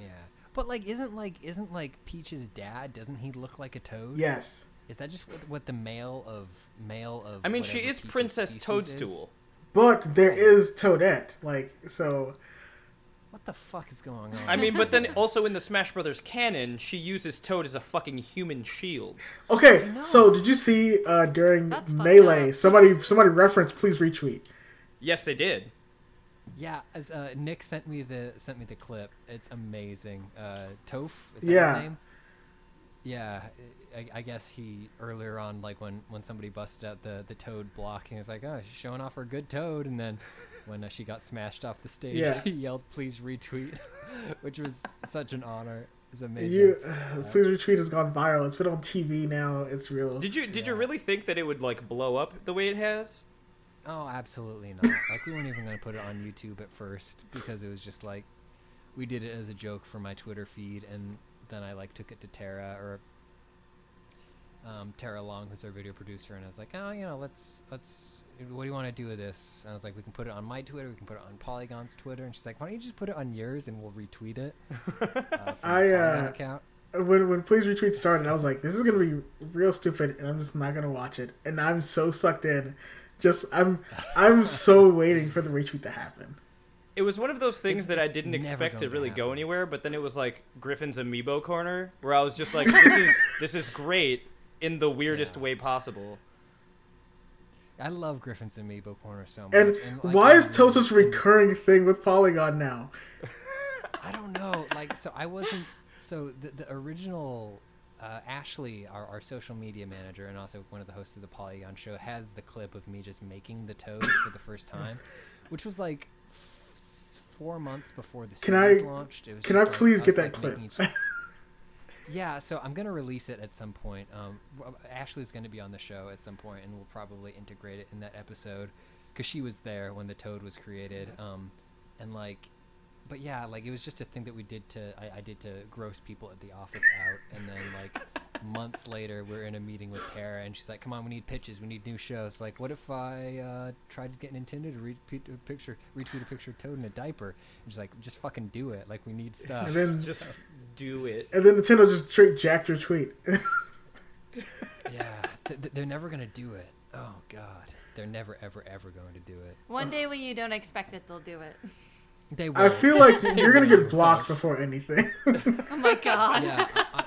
Yeah, but like, isn't like isn't like Peach's dad? Doesn't he look like a Toad? Yes. Is that just what, what the male of male of? I mean, she is Peach's Princess species Toadstool. But there is Toadette. Like, so. What the fuck is going on? I mean, but then also in the Smash Brothers canon, she uses Toad as a fucking human shield. Okay, so did you see uh, during That's Melee, somebody somebody referenced, please retweet. Yes, they did. Yeah, as uh, Nick sent me the sent me the clip. It's amazing. Uh, Toph, is that Yeah. his name? Yeah, I, I guess he earlier on, like when when somebody busted out the the Toad block, he was like, "Oh, she's showing off her good Toad," and then when uh, she got smashed off the stage, Yeah. he yelled, "Please retweet," which was such an honor. It's amazing. You, uh, please retweet has gone viral. It's been on TV now. It's real. Did you did you really think that it would like blow up the way it has? Oh, absolutely not. like we weren't even gonna put it on YouTube at first because it was just like we did it as a joke for my Twitter feed, and then I like took it to Tara or um, Tara Long, who's our video producer, and I was like, oh, you know, let's let's. What do you want to do with this? And I was like, we can put it on my Twitter, we can put it on Polygon's Twitter, and she's like, why don't you just put it on yours and we'll retweet it. Uh, I, uh, account. when when please retweet started, I was like, this is gonna be real stupid, and I'm just not gonna watch it. And I'm so sucked in. Just I'm I'm so waiting for the retweet to happen. It was one of those things It's- that I didn't expect to going to really go anywhere, but then it was like Griffin's amiibo corner, where I was just like, this is this is great in the weirdest Yeah. way possible. I love Griffin's Amiibo Corner so much. And like, why is Toto's really- such a recurring thing with Polygon now? I don't know. Like, so I wasn't. So the, the original uh, Ashley, our, our social media manager, and also one of the hosts of the Polygon show, has the clip of me just making the toad for the first time, which was like f- four months before the Can series I- launched. It was can just I like- please was, get that like, clip? yeah, so I'm gonna release it at some point. Um, Ashley's gonna be on the show at some point, and we'll probably integrate it in that episode because she was there when the Toad was created. Um, and like, but yeah, like it was just a thing that we did to I, I did to gross people at the office out, and then like months later we're in a meeting with Tara, and she's like, "Come on, we need pitches, we need new shows. Like, what if I uh, tried to get Nintendo to retweet a picture, retweet a picture of Toad in a diaper?" And she's like, "Just fucking do it. Like, we need stuff." And then Just do it. and then Nintendo just straight jacked your tweet. Yeah, th- th- they're never gonna do it. Oh God, they're never, ever, ever going to do it. One day when you don't expect it, they'll do it. They will. I feel like you're gonna get blocked before anything. Oh my god. Yeah, I, I,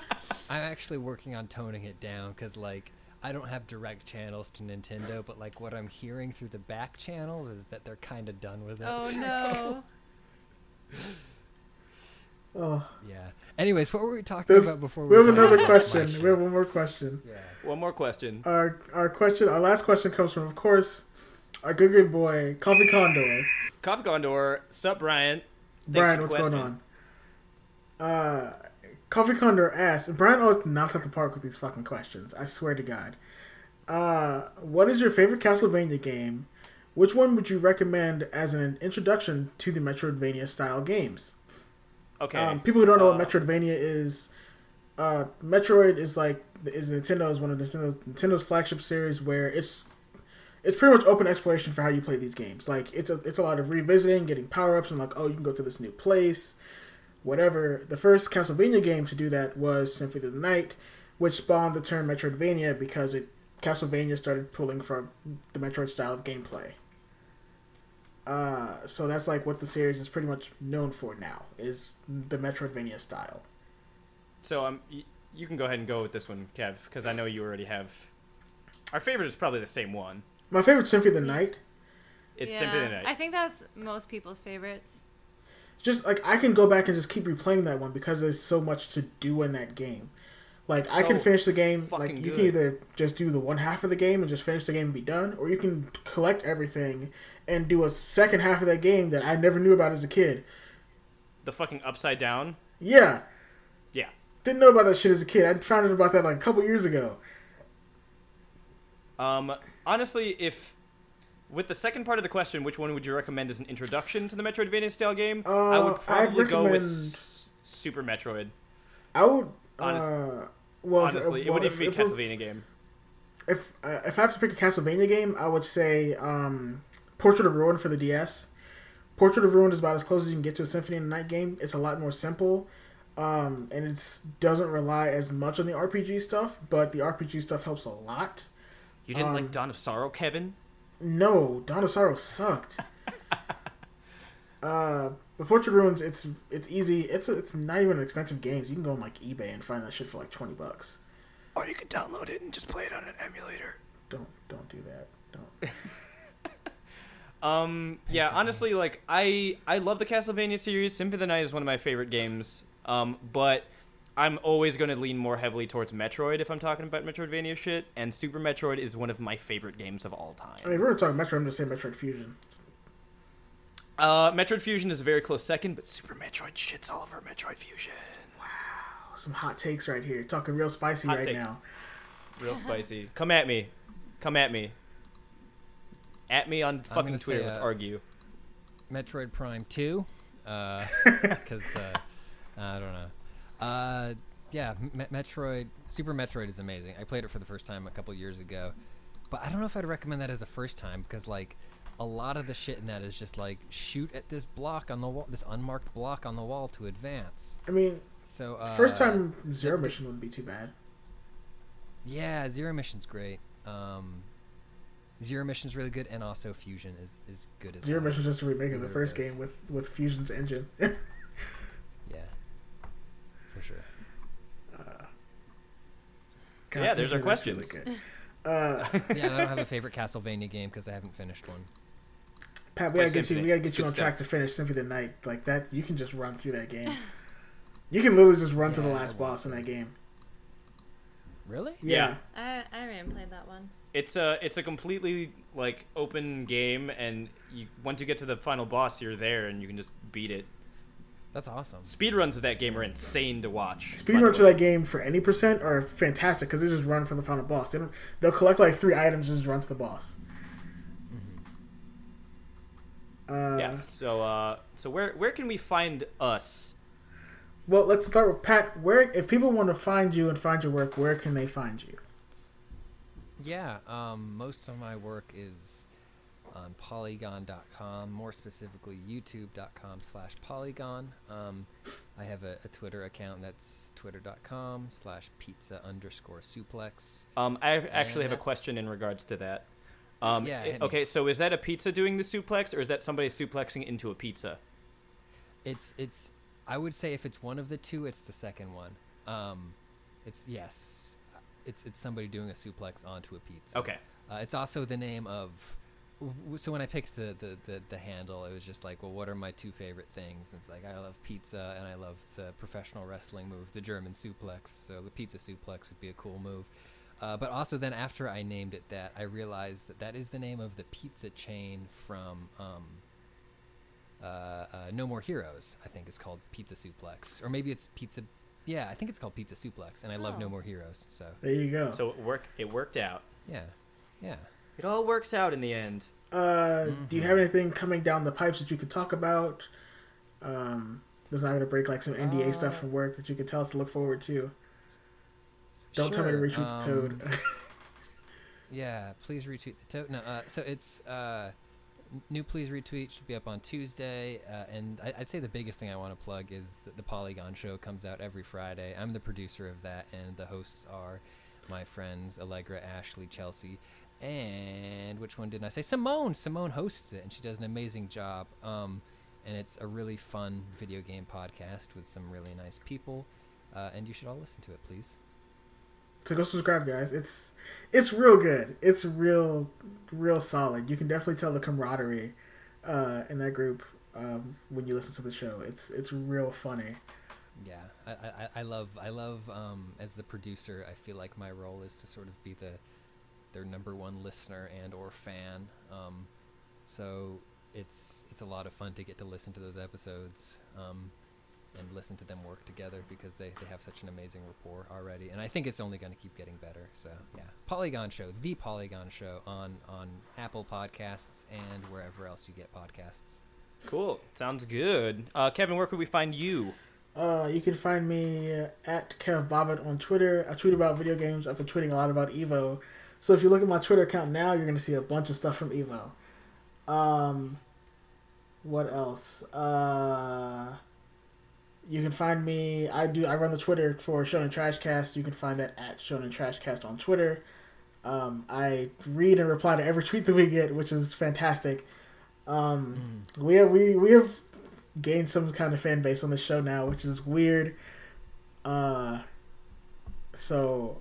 I'm actually working on toning it down because like I don't have direct channels to Nintendo, but like what I'm hearing through the back channels is that they're kind of done with it. Oh so- no. oh, Yeah. Anyways, what were we talking There's, about before? we have another into question. We have one more question. Yeah. One more question. Our our question, our last question comes from, of course, our good good boy Coffee Condor. Coffee Condor, sup, Brian? Thanks Brian, what's going on? Uh, Coffee Condor asks. Brian always knocks out the park with these fucking questions. I swear to God. Uh, what is your favorite Castlevania game? Which one would you recommend as an introduction to the Metroidvania style games? Okay. Um, people who don't know Uh, what Metroidvania is, uh, Metroid is like is Nintendo's one of Nintendo's, Nintendo's flagship series where it's it's pretty much open exploration for how you play these games. Like it's a it's a lot of revisiting, getting power ups, and like oh you can go to this new place, whatever. The first Castlevania game to do that was Symphony of the Night, which spawned the term Metroidvania because it Castlevania started pulling from the Metroid style of gameplay. Uh, so that's like what the series is pretty much known for now is the Metroidvania style. So um, y- you can go ahead and go with this one, Kev, because I know you already have. Our favorite is probably the same one. My favorite Symphony of the Night. It's yeah, Symphony of the Night. I think that's most people's favorites. Just like I can go back and just keep replaying that one because there's so much to do in that game. Like I can finish the game. Like you good. can either just do the one half of the game and just finish the game and be done, or you can collect everything and do a second half of that game that I never knew about as a kid. the fucking Upside Down. Yeah, Yeah. didn't know about that shit as a kid. I found out about that like a couple years ago. Um, honestly, if with the second part of the question, which one would you recommend as an introduction to the Metroidvania style game? I Uh, would I'd probably go with S- Super Metroid. I would. Honest- uh, well, if- Honestly, it wouldn't if- be a Castlevania game. if uh, if I have to pick a Castlevania game, I would say um, Portrait of Ruin for the DS. Portrait of Ruin is about as close as you can get to a Symphony of the Night game. It's a lot more simple, um, and it doesn't rely as much on the RPG stuff, but the RPG stuff helps a lot. You didn't um, like Dawn of Sorrow, Kevin? No, Dawn of Sorrow sucked. uh, but Portrait of Ruins, it's it's easy. It's it's not even an expensive game. You can go on like eBay and find that shit for like twenty bucks. Or you could download it and just play it on an emulator. Don't don't do that. Don't. Um, yeah, honestly, like I I love the Castlevania series. Symphony of the Night is one of my favorite games. Um, but I'm always going to lean more heavily towards Metroid if I'm talking about Metroidvania shit. And Super Metroid is one of my favorite games of all time. I mean, if we were talking Metroid. I'm just saying Metroid Fusion. Uh, Metroid Fusion is a very close second, but Super Metroid shits all over Metroid Fusion. Wow, some hot takes right here. Talking real spicy Hot right takes. now. Real spicy. Come at me. Come at me. At me on fucking Twitter. say, Let's uh, argue. Metroid Prime 2, because uh, I don't know. Uh, yeah, Me- Metroid, Super Metroid is amazing. I played it for the first time a couple years ago, but I don't know if I'd recommend that as a first time because like a lot of the shit in that is just like shoot at this block on the wall, this unmarked block on the wall to advance. I mean, So uh, first time Zero Mission wouldn't be too bad. Yeah, Zero Mission's great. Um, Zero Mission's really good, and also Fusion is, is good as Zero well. Mission's just a remake of the first game with with Fusion's engine. Yeah, for sure. God, Yeah, there's our Symphony questions. Really good. Uh, Yeah, I don't have a favorite Castlevania game because I haven't finished one. Pat, we gotta get you. We gotta get It's you good on track to finish Symphony of the Night like that. You can just run through that game. You can literally just run to the last boss in that game. Really? Yeah. I I haven't played that one. It's a it's a completely like open game, and you once you get to the final boss, you're there, and you can just beat it. That's awesome. Speedruns of that game are insane to watch. by the Speedruns for way. that game for any percent are fantastic because they just run from the final boss. They don't. They'll collect like three items and just run to the boss. Uh, Yeah. So uh, so where where can we find us? Well, let's start with Pat. Where, if people want to find you and find your work, where can they find you? Yeah, um, most of my work is on polygon.com, more specifically youtube.com slash polygon. Um, I have a, a Twitter account that's twitter.com slash pizza underscore suplex. Um, I actually have a question in regards to that. Um, Yeah, i- hit me. okay, so is that a pizza doing the suplex, or is that somebody suplexing into a pizza? It's, it's, I would say if it's one of the two, it's the second one. Um, it's, yes, it's, it's somebody doing a suplex onto a pizza. Okay. Uh, it's also the name of. W- w- So when I picked the, the, the, the handle, it was just like, well, what are my two favorite things? And it's like I love pizza and I love the professional wrestling move, the German suplex. So the pizza suplex would be a cool move. Uh, but also then after I named it that, I realized that that is the name of the pizza chain from um, uh, uh, No More Heroes. I think is called Pizza Suplex, or maybe it's Pizza. Yeah, I think it's called Pizza Suplex, and I love No Oh. More Heroes. So There you go. So it work it worked out. yeah, yeah. It all works out in the end. Uh, Do you have anything coming down the pipes that you could talk about? Um, that's not going to break like some NDA stuff Uh, from work that you could tell us to look forward to. Don't tell me to Sure, retweet the toad. um, Yeah, please retweet the tote. No, uh, so it's uh, new. Please retweet should be up on Tuesday, uh, and I, I'd say the biggest thing I want to plug is that the Polygon Show comes out every Friday. I'm the producer of that, and the hosts are my friends Allegra, Ashley, Chelsea, and which one didn't I say? Simone. Simone hosts it, and she does an amazing job. Um, and it's a really fun video game podcast with some really nice people, uh, and you should all listen to it, please. So go subscribe, guys. It's it's real good. It's real real solid. You can definitely tell the camaraderie uh, in that group um, when you listen to the show. It's it's real funny. Yeah, I, I, I love I love um, as the producer. I feel like my role is to sort of be the their number one listener and or fan. Um, so it's it's a lot of fun to get to listen to those episodes um, and listen to them work together because they, they have such an amazing rapport already. And I think it's only going to keep getting better. So yeah, Polygon Show, the Polygon Show on on Apple Podcasts and wherever else you get podcasts. Cool. Sounds good. Uh, Kevin, where could we find you? Uh, you can find me at Kev Bobbitt on Twitter. I tweet about video games. I've been tweeting a lot about Evo. So if you look at my Twitter account now, you're going to see a bunch of stuff from Evo. Um, what else? Uh, you can find me. I do. I run the Twitter for Shonen Trashcast. You can find that at Shonen Trashcast on Twitter. Um, I read and reply to every tweet that we get, which is fantastic. Um, we have we we have gained some kind of fan base on this show now, which is weird. Uh, so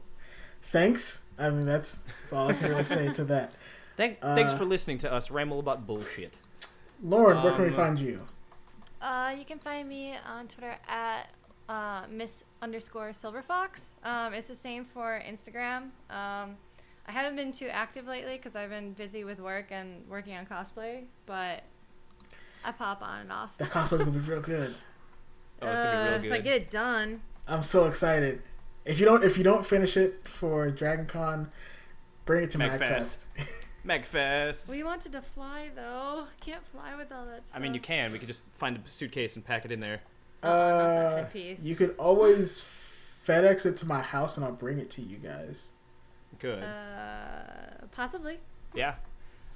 thanks. I mean, that's that's all I can really say to that. Thank, thanks Uh, for listening to us ramble about bullshit. Lauren, where can we Um, find you? Uh, you can find me on Twitter at uh, Miss underscore Silverfox. Um, it's the same for Instagram. Um, I haven't been too active lately because I've been busy with work and working on cosplay, but I pop on and off. That cosplay's gonna be real good. Oh, it's gonna be real Uh, If I get it done, I'm so excited. If you don't if you don't finish it for Dragon Con, bring it to Magfest. Magfest. Megfest. we wanted to fly though. Can't fly with all that stuff. I mean, you can. We could just find a suitcase and pack it in there. Oh, not that Uh, you could always FedEx it to my house and I'll bring it to you guys. Good. Uh, possibly. yeah.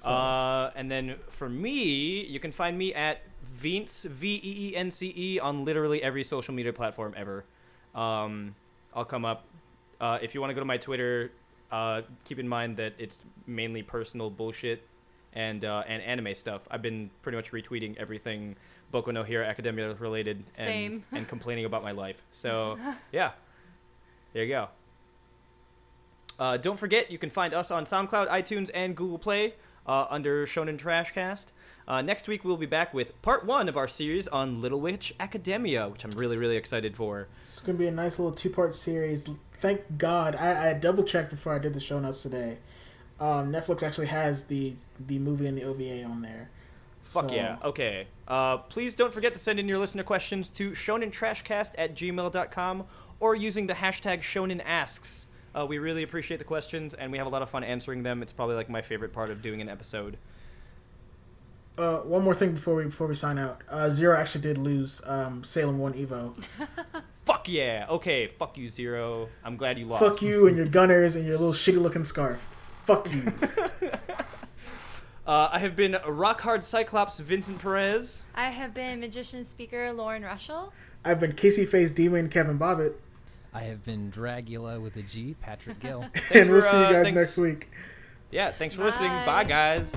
So, Uh, and then for me, you can find me at Vince V E E N C E on literally every social media platform ever. Um, I'll come up. Uh, if you want to go to my Twitter, uh, keep in mind that it's mainly personal bullshit and uh, and anime stuff. I've been pretty much retweeting everything Boku no Hero Academia related and and complaining about my life. So yeah, there you go. Uh, don't forget, you can find us on SoundCloud, iTunes, and Google Play uh, under Shonen Trashcast. Uh, next week, we'll be back with part one of our series on Little Witch Academia, which I'm really, really excited for. it's gonna be a nice little two part series. Thank God I, I double checked before I did the show notes today. Um, Netflix actually has the the movie and the OVA on there. Fuck So- yeah. Okay. Uh, please don't forget to send in your listener questions to shonentrashcast at gmail.com or using the hashtag shonenasks. Uh, we really appreciate the questions, and we have a lot of fun answering them. It's probably like my favorite part of doing an episode. Uh, one more thing before we before we sign out. Uh, Zero actually did lose um, Salem won Evo. Fuck yeah. Okay. Fuck you, Zero. I'm glad you lost. Fuck you and your gunners and your little shitty looking scarf. Fuck you. Uh, I have been Rock Hard Cyclops Vincent Perez. I have been magician speaker Lauren Russell. I've been Casey Face Demon Kevin Bobbitt, I have been Dragula with a G, Patrick Gill. and we'll for, see you uh, guys thanks- next week. Yeah, thanks for listening. Bye, Bye. guys.